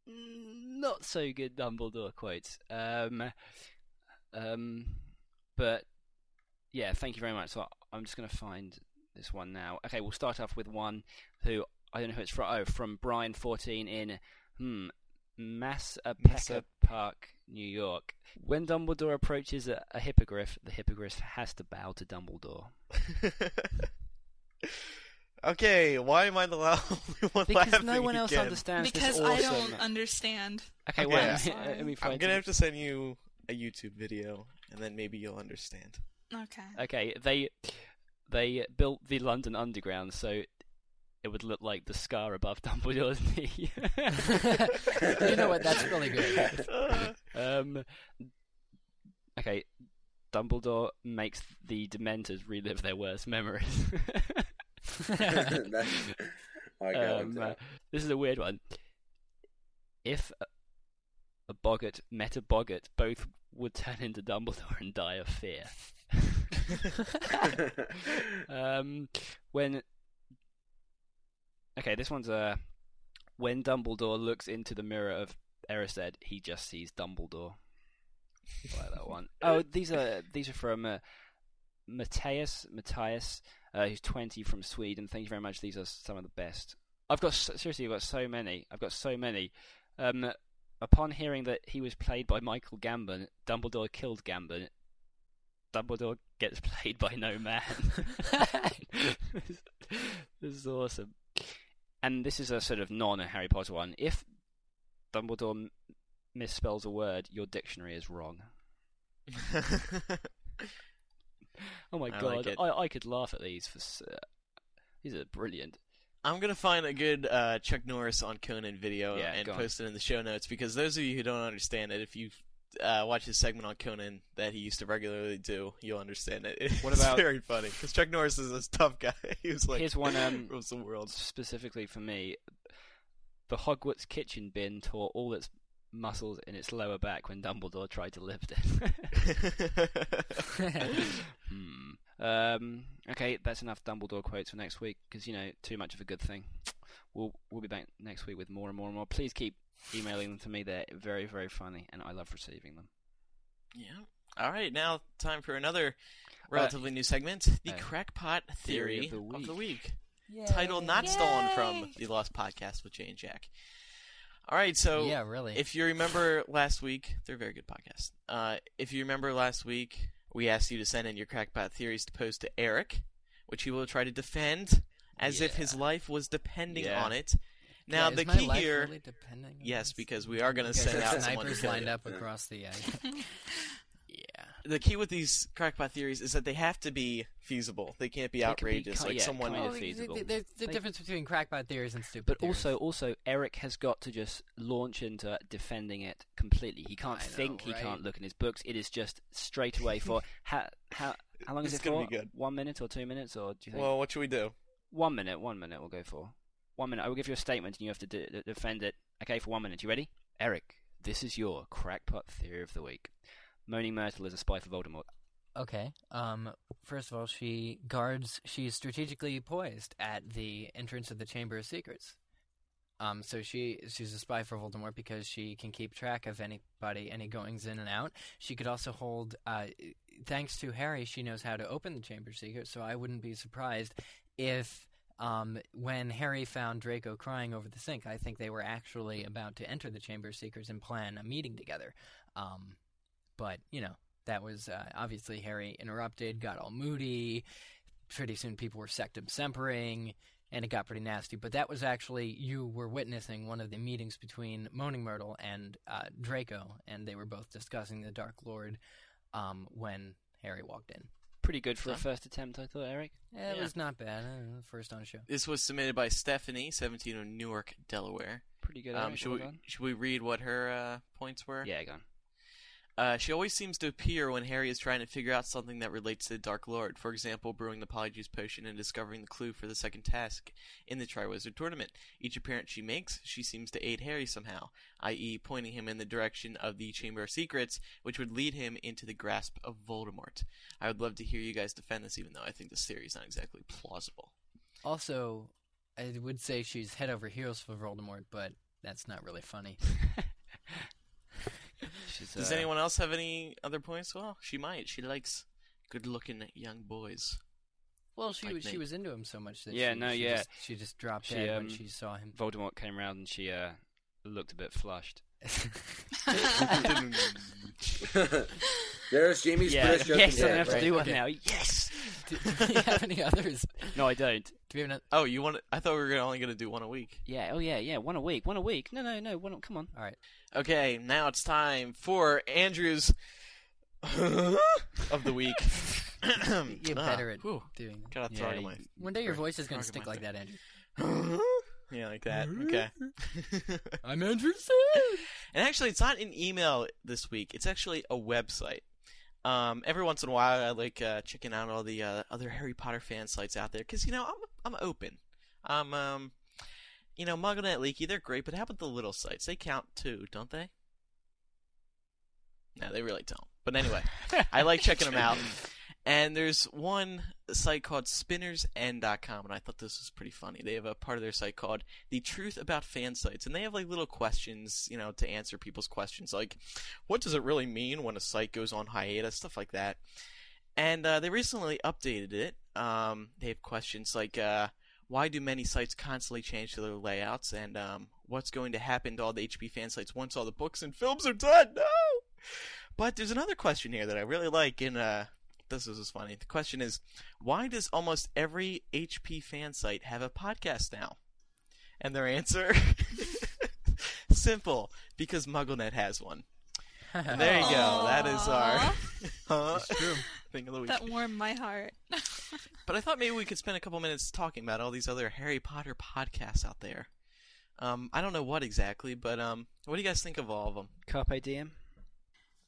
not so good Dumbledore quotes. Um, um, but yeah, thank you very much. So I'm just going to find this one now. Okay, we'll start off with one who I don't know who it's from. Oh, from Brian fourteen in hmm Massapequa Massa- Park, New York. When Dumbledore approaches a, a hippogriff, the hippogriff has to bow to Dumbledore. okay, why am I the la- only one Because laughing no one else again? understands Because this I awesome. don't understand. Okay, Okay, well, I'm let me- sorry. let me I'm gonna have to send you a YouTube video, and then maybe you'll understand. Okay. Okay, they they built the London Underground so it would look like the scar above Dumbledore's knee. you know what? That's really good. um, okay, Dumbledore makes the Dementors relive their worst memories. That's- I like that one, um, uh, this is a weird one. If a, a Boggart met a Boggart, both would turn into Dumbledore and die of fear. um, when okay, this one's uh, when Dumbledore looks into the mirror of Erised, he just sees Dumbledore. I like that one. Oh, these are these are from uh, Matthias Matthias, uh, who's twenty from Sweden. Thank you very much. These are some of the best. I've got seriously, I've got so many. I've got so many. Um, upon hearing that he was played by Michael Gambon, Dumbledore killed Gambon. Dumbledore gets played by no man. this is awesome. And this is a sort of non-Harry Potter one. If Dumbledore misspells a word, your dictionary is wrong. Oh my I god, like. I, I could laugh at these. For uh, these are brilliant. I'm gonna find a good uh, Chuck Norris on Conan video Yeah, and go on. post it in the show notes because those of you who don't understand it, if you uh, watch his segment on Conan that he used to regularly do, you'll understand it. It's What about- very funny because Chuck Norris is this tough guy. he was like, Here's one, um, rules the world. Specifically for me, the Hogwarts kitchen bin tore all its muscles in its lower back when Dumbledore tried to lift it. hmm. Um, okay, that's enough Dumbledore quotes for next week because you know too much of a good thing. We'll we'll be back next week with more and more and more. Please keep emailing them to me. They're very very funny, and I love receiving them. yeah. All right, now time for another relatively new segment: the uh, crackpot theory, theory of the Of the week. title not stolen from the Lost Podcast with Jay and Jack. All right, so yeah, really. if you remember last week, they're a very good podcast. Uh, if you remember last week, we asked you to send in your crackpot theories to post to Eric, which he will try to defend as if his life was depending Yeah. on it. Now Yeah, the is my key life here, really depending on yes, this? because we are going to send so out someone to snipers kill lined you. up across the. Uh, yeah. The key with these crackpot theories is that they have to be feasible. They can't be They can be outrageous. like yeah, someone, kind of Well, feasible. th- th- There's the Like- difference between crackpot theories and stupid. But theories. also, also, Eric has got to just launch into defending it completely. He can't I know, think. He can't look in his books. It is just straight away for how how how long is It's it gonna for? be good. One minute or two minutes or do you think? well, what should we do? one minute. One minute. We'll go for one minute. I will give you a statement and you have to de- de- defend it. Okay, for one minute. You ready? Eric, this is your crackpot theory of the week. Moaning Myrtle is a spy for Voldemort. Okay. Um. First of all, she guards. She's strategically poised at the entrance of the Chamber of Secrets. Um. So she she's a spy for Voldemort because she can keep track of anybody, any goings in and out. She could also hold. Uh, thanks to Harry, she knows how to open the Chamber of Secrets. So I wouldn't be surprised if. Um, when Harry found Draco crying over the sink, I think they were actually about to enter the Chamber of Secrets and plan a meeting together. Um, but you know, that was uh, obviously Harry interrupted, got all moody. Pretty soon, people were sectum sempering, and it got pretty nasty. But that was actually you were witnessing one of the meetings between Moaning Myrtle and uh, Draco, and they were both discussing the Dark Lord um, when Harry walked in. Pretty good for a first attempt, I thought, Eric. Eh, It Yeah. was not bad. Uh, first on show. This was submitted by Stephanie, 17 of Newark, Delaware. Pretty good. Um, Eric. should well we done. should we read what her uh, points were? Yeah, go on. Uh, she always seems to appear when Harry is trying to figure out something that relates to the Dark Lord. For example, brewing the Polyjuice potion and discovering the clue for the second task in the Triwizard Tournament. Each appearance she makes, she seems to aid Harry somehow, i.e., pointing him in the direction of the Chamber of Secrets, which would lead him into the grasp of Voldemort. I would love to hear you guys defend this, even though I think this theory is not exactly plausible. Also, I would say she's head over heels for Voldemort, but that's not really funny. She's, Does uh, anyone else have any other points? Well, she might. She likes good-looking young boys. Well, she Like was she was into him so much that Yeah, she, no, she yeah. just, she just dropped She, dead um, when she saw him. Voldemort came around and she uh, looked a bit flushed. There's Jamie's yeah, first joke yes, in I dead, have to do one Okay. now. Yes. do, do you have any others? No, I don't. Do we have any? Oh, you want? I thought we were only going to do one a week. Yeah. Oh, yeah. Yeah. One a week. One a week. No, no, no. One. Come on. All right. Okay, now it's time for Andrew's of the week. You're Ah, better at whew. doing that. Got a Yeah, throat in you- my. One day your voice is going to stick like throat. that, Andrew. yeah, like that. Okay. I'm Andrew and actually, it's not an email this week. It's actually a website. Um, every once in a while, I like uh, checking out all the uh, other Harry Potter fan sites out there because you know I'm I'm open. Um, um, you know, MuggleNet, Leaky, they're great, but how about the little sites? They count too, don't they? No, they really don't. But anyway, I like checking them out. And there's one site called spinnersend.com, and I thought this was pretty funny. They have a part of their site called The Truth About Fan Sites, and they have like little questions, you know, to answer people's questions, like what does it really mean when a site goes on hiatus, stuff like that. And uh, they recently updated it. Um, they have questions like uh, why do many sites constantly change their layouts, and um, what's going to happen to all the HP fan sites once all the books and films are done? No. But there's another question here that I really like, and uh, this is funny. The question is, why does almost every HP fan site have a podcast now? And their answer, simple, because MuggleNet has one. And there you go. That is our huh? thing of the week. That warmed my heart. But I thought maybe we could spend a couple minutes talking about all these other Harry Potter podcasts out there. Um, I don't know what exactly, but um, what do you guys think of all of them? Carpe diem.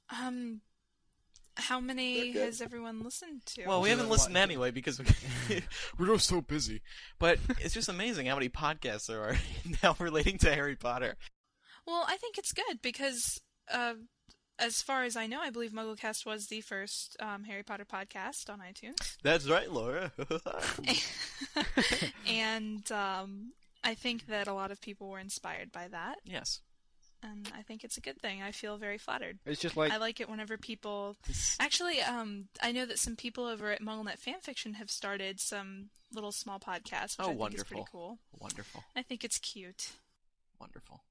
Um, how many has everyone listened to? Well, we haven't listened anyway because we, we're just so busy. But it's just amazing how many podcasts there are now relating to Harry Potter. Well, I think it's good because, uh, as far as I know, I believe MuggleCast was the first um, Harry Potter podcast on iTunes, That's right, Laura. and um, I think that a lot of people were inspired by that. yes. And I think it's a good thing. I feel very flattered. It's just like I like it whenever people. Actually, um, I know that some people over at MuggleNet Fanfiction have started some little small podcasts, which Oh, I think is pretty wonderful. cool. wonderful, I think it's cute. wonderful.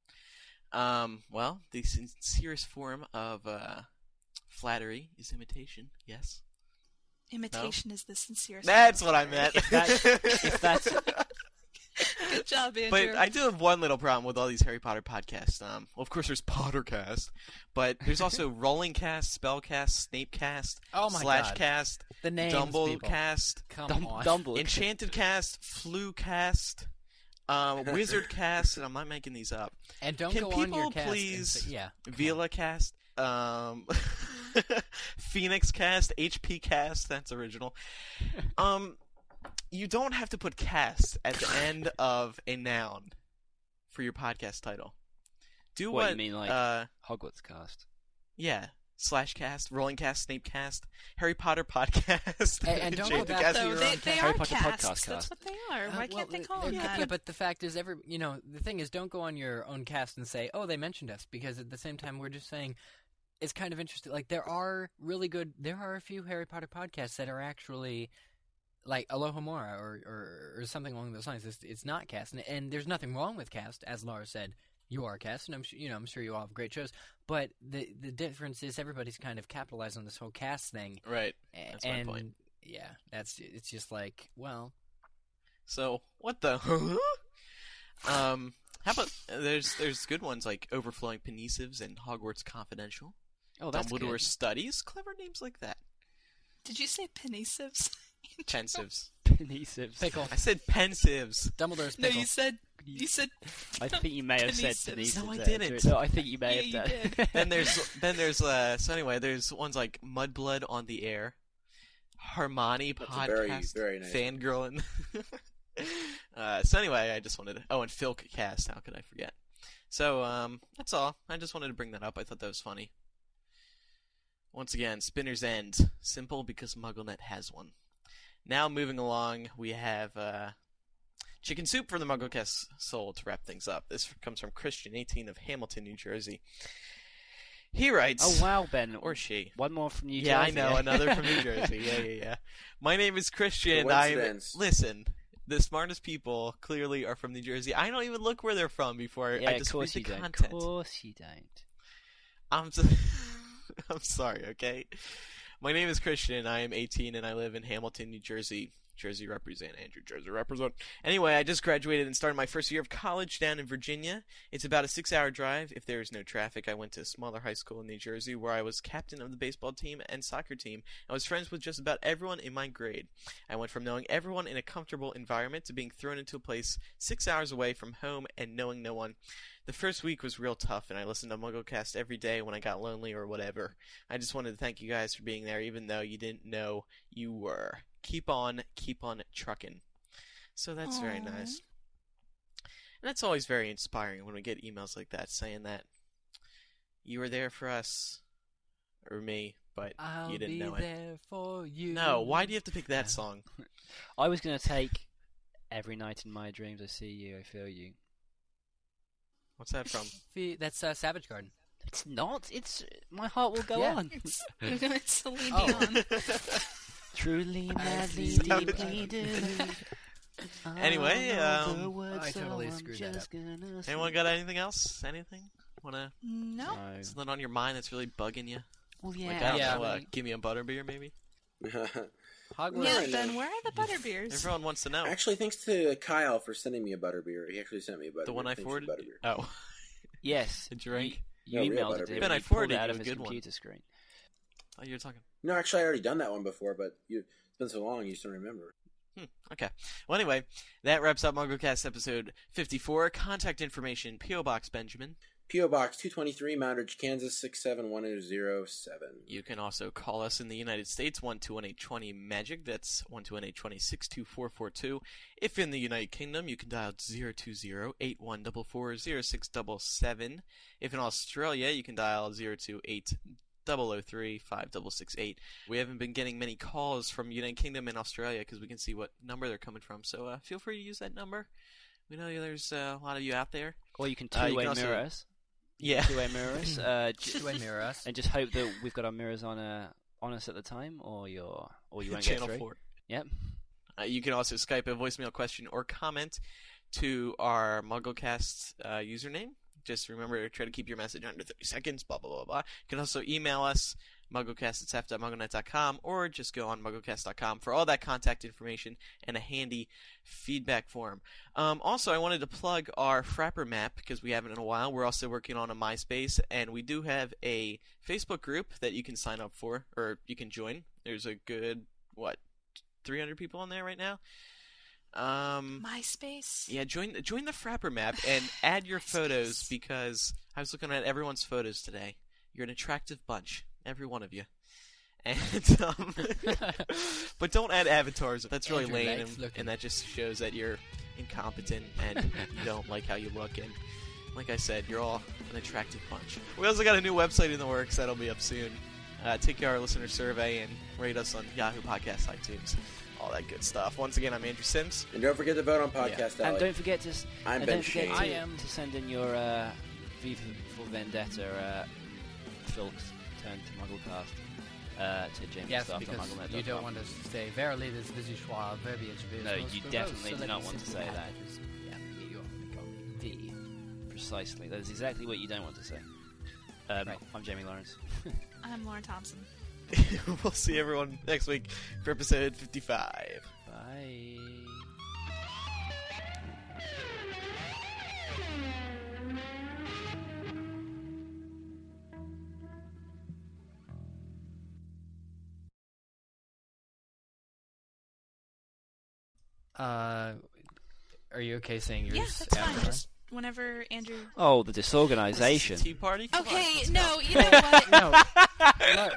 Um, well, the sincerest form of uh, flattery is imitation. Yes, Imitation is the sincerest. that's form what I of meant. flattery. if that's Good job, Andrew. But I do have one little problem with all these Harry Potter podcasts. Um, well, of course, there's Pottercast, but there's also Rolling Cast, Spellcast, Snapecast, Oh my Slash God. Cast, The names. Dumblecast, Come Dum- on. Dumble. Enchanted Cast, Flucast, um, Wizard Cast, and I'm not making these up. And don't Can go on your people cast please say- yeah. come on. Veela Cast, um, Phoenix Cast, HP Cast. That's original. Um, you don't have to put cast at the end of a noun for your podcast title. Do What, what, you mean, like- uh, Hogwarts cast. yeah, slash cast, rolling cast, Snape cast, Harry Potter podcast, And- and don't go Enchanted back cast. to your they, they Harry are Potter casts. podcast That's cast. what they are. Uh, Why well, can't they call them that? Yeah, but the fact is, every you know, the thing is, don't go on your own cast and say, "Oh, they mentioned us," because at the same time, we're just saying it's kind of interesting. Like there are really good, there are a few Harry Potter podcasts that are actually like Alohomora or, or or something along those lines. It's, it's not cast, and, and there's nothing wrong with cast, as Laura said. You are cast, and I'm su- you know I'm sure you all have great shows. But the the difference is everybody's kind of capitalized on this whole cast thing, Right. a- That's my point. yeah, that's it's just like well, So what the? um, how about there's there's good ones like overflowing pensives and Hogwarts Confidential. Oh, that's Dumbledore good. Studies, clever names like that. Did you say pensives? Pensives. Pensives. pickle. I said pensives. Dumbledore's pickle. No, you said you said I think you may have said Pensives. Pensives. No, I didn't. No, I think you may Yeah, have you done. then there's then there's uh so anyway there's ones like Mudblood on the Air, Harmony That's a podcast, very, very nice fangirling. uh, so anyway, I just wanted to, oh and Philcast, how could I forget? So um that's all. I just wanted to bring that up. I thought that was funny. Once again, Spinner's End, simple because MuggleNet has one. Now moving along, we have uh, Chicken Soup for the MuggleCast Soul to wrap things up. This comes from Christian, 18 of Hamilton, New Jersey. He writes, Oh wow, Ben. or she. One more from New yeah, I know another from New Jersey. Yeah, yeah, yeah. My name is Christian. I'm listen. The smartest people clearly are from New Jersey. I don't even look where they're from before Yeah, I of just read course the you don't. content. Of course you don't. I'm so, I'm sorry, okay? My name is Christian. I am 18 and I live in Hamilton, New Jersey. Jersey represent, Andrew Jersey represent. Anyway, I just graduated and started my first year of college down in Virginia. It's about a six hour drive if there is no traffic. I went to a smaller high school in New Jersey where I was captain of the baseball team and soccer team. I was friends with just about everyone in my grade. I went from knowing everyone in a comfortable environment to being thrown into a place six hours away from home and knowing no one. The first week was real tough, and I listened to MuggleCast every day when I got lonely or whatever. I just wanted to thank you guys for being there, even though you didn't know you were. Keep on, keep on trucking. So that's very nice. And that's always very inspiring when we get emails like that saying that you were there for us or me, but I'll you didn't be know it. for you. No, why do you have to pick that song? I was gonna take every night in my dreams. I see you. I feel you. What's that from? That's uh, Savage Garden. It's not. It's my heart will go Yeah. on. it's, it's Celine Oh. Dion. Truly, madly, Sounded- deeply do. Anyway, I um, I totally screwed that just gonna Anyone got anything else? Anything? Wanna No. No. something on your mind that's really bugging you? Well, yeah. Like I don't Yeah. know, uh, give me a butterbeer maybe. Hogwarts. Yeah, I know. Ben, where are the butterbeers? Everyone wants to know. Actually, thanks to Kyle for sending me a butterbeer. He actually sent me a butterbeer. the one I Thanks for forwarded. Butterbeer. Oh, Yes. a drink. You, No, you real emailed it to him. Ben, I he pulled forwarded it out you of a his good one. computer screen. Oh, you're talking. No, actually, I already done that one before, but you, it's been so long, you just don't remember. Hmm, okay. Well, anyway, that wraps up MuggleCast episode 54. Contact information: PO Box Benjamin. P.O. Box 223, Moundridge, Kansas 67107. You can also call us in the United States, 12820 Magic. That's 12820 62442. If in the United Kingdom, you can dial 020 8144 0677. If in Australia, you can dial 028 003 5668. We haven't been getting many calls from United Kingdom and Australia because we can see what number they're coming from. So uh, feel free to use that number. We know there's uh, a lot of you out there. Or you can Uh, two-way can also- mirror us. Yeah. two-way mirrors. Uh, Two-way mirror us. and just hope that we've got our mirrors on uh, on us at the time, or you're or you won't Channel get through. 4. Yep. Uh, you can also Skype a voicemail question or comment to our MuggleCast uh, username. Just remember to try to keep your message under 30 seconds, blah, blah, blah, blah. You can also email us, mugglecast at staff.mugglenet.com, or just go on mugglecast.com for all that contact information and a handy feedback form. Um, also, I wanted to plug our Frapper map because we haven't in a while. We're also working on a MySpace, and we do have a Facebook group that you can sign up for, or you can join. There's a good, what, 300 people on there right now. Um, MySpace. yeah, join join the Frapper map and add your photos because I was looking at everyone's photos today. You're an attractive bunch, every one of you. And um, but don't add avatars. That's really Andrew lame, and, and that just shows that you're incompetent and you don't like how you look. And like I said, you're all an attractive bunch. We also got a new website in the works that'll be up soon. Uh, take our listener survey and rate us on Yahoo Podcast, iTunes, all that good stuff. Once again, I'm Andrew Sims. And don't forget to vote on Podcast And Alley. don't forget to s- I'm Ben don't forget Schoen. to, I am- to send in your uh, V for Vendetta uh, filks turn to Mugglecast uh, to James Yes, Staff because at you don't want to say, verily this busy schwa verbiage is No, you verbose, definitely so do not want to say add that. letters. Yeah, you are becoming D. Precisely. That is exactly what you don't want to say. Um, Right. I'm Jamie Lawrence. I'm Laura Thompson. we'll see everyone next week for episode 55. Bye. Uh, are you okay saying yours? Yeah, that's fine. after? Just whenever Andrew. Oh, the disorganisation. Tea party? Come Okay, let's no, you know what? no. Laura-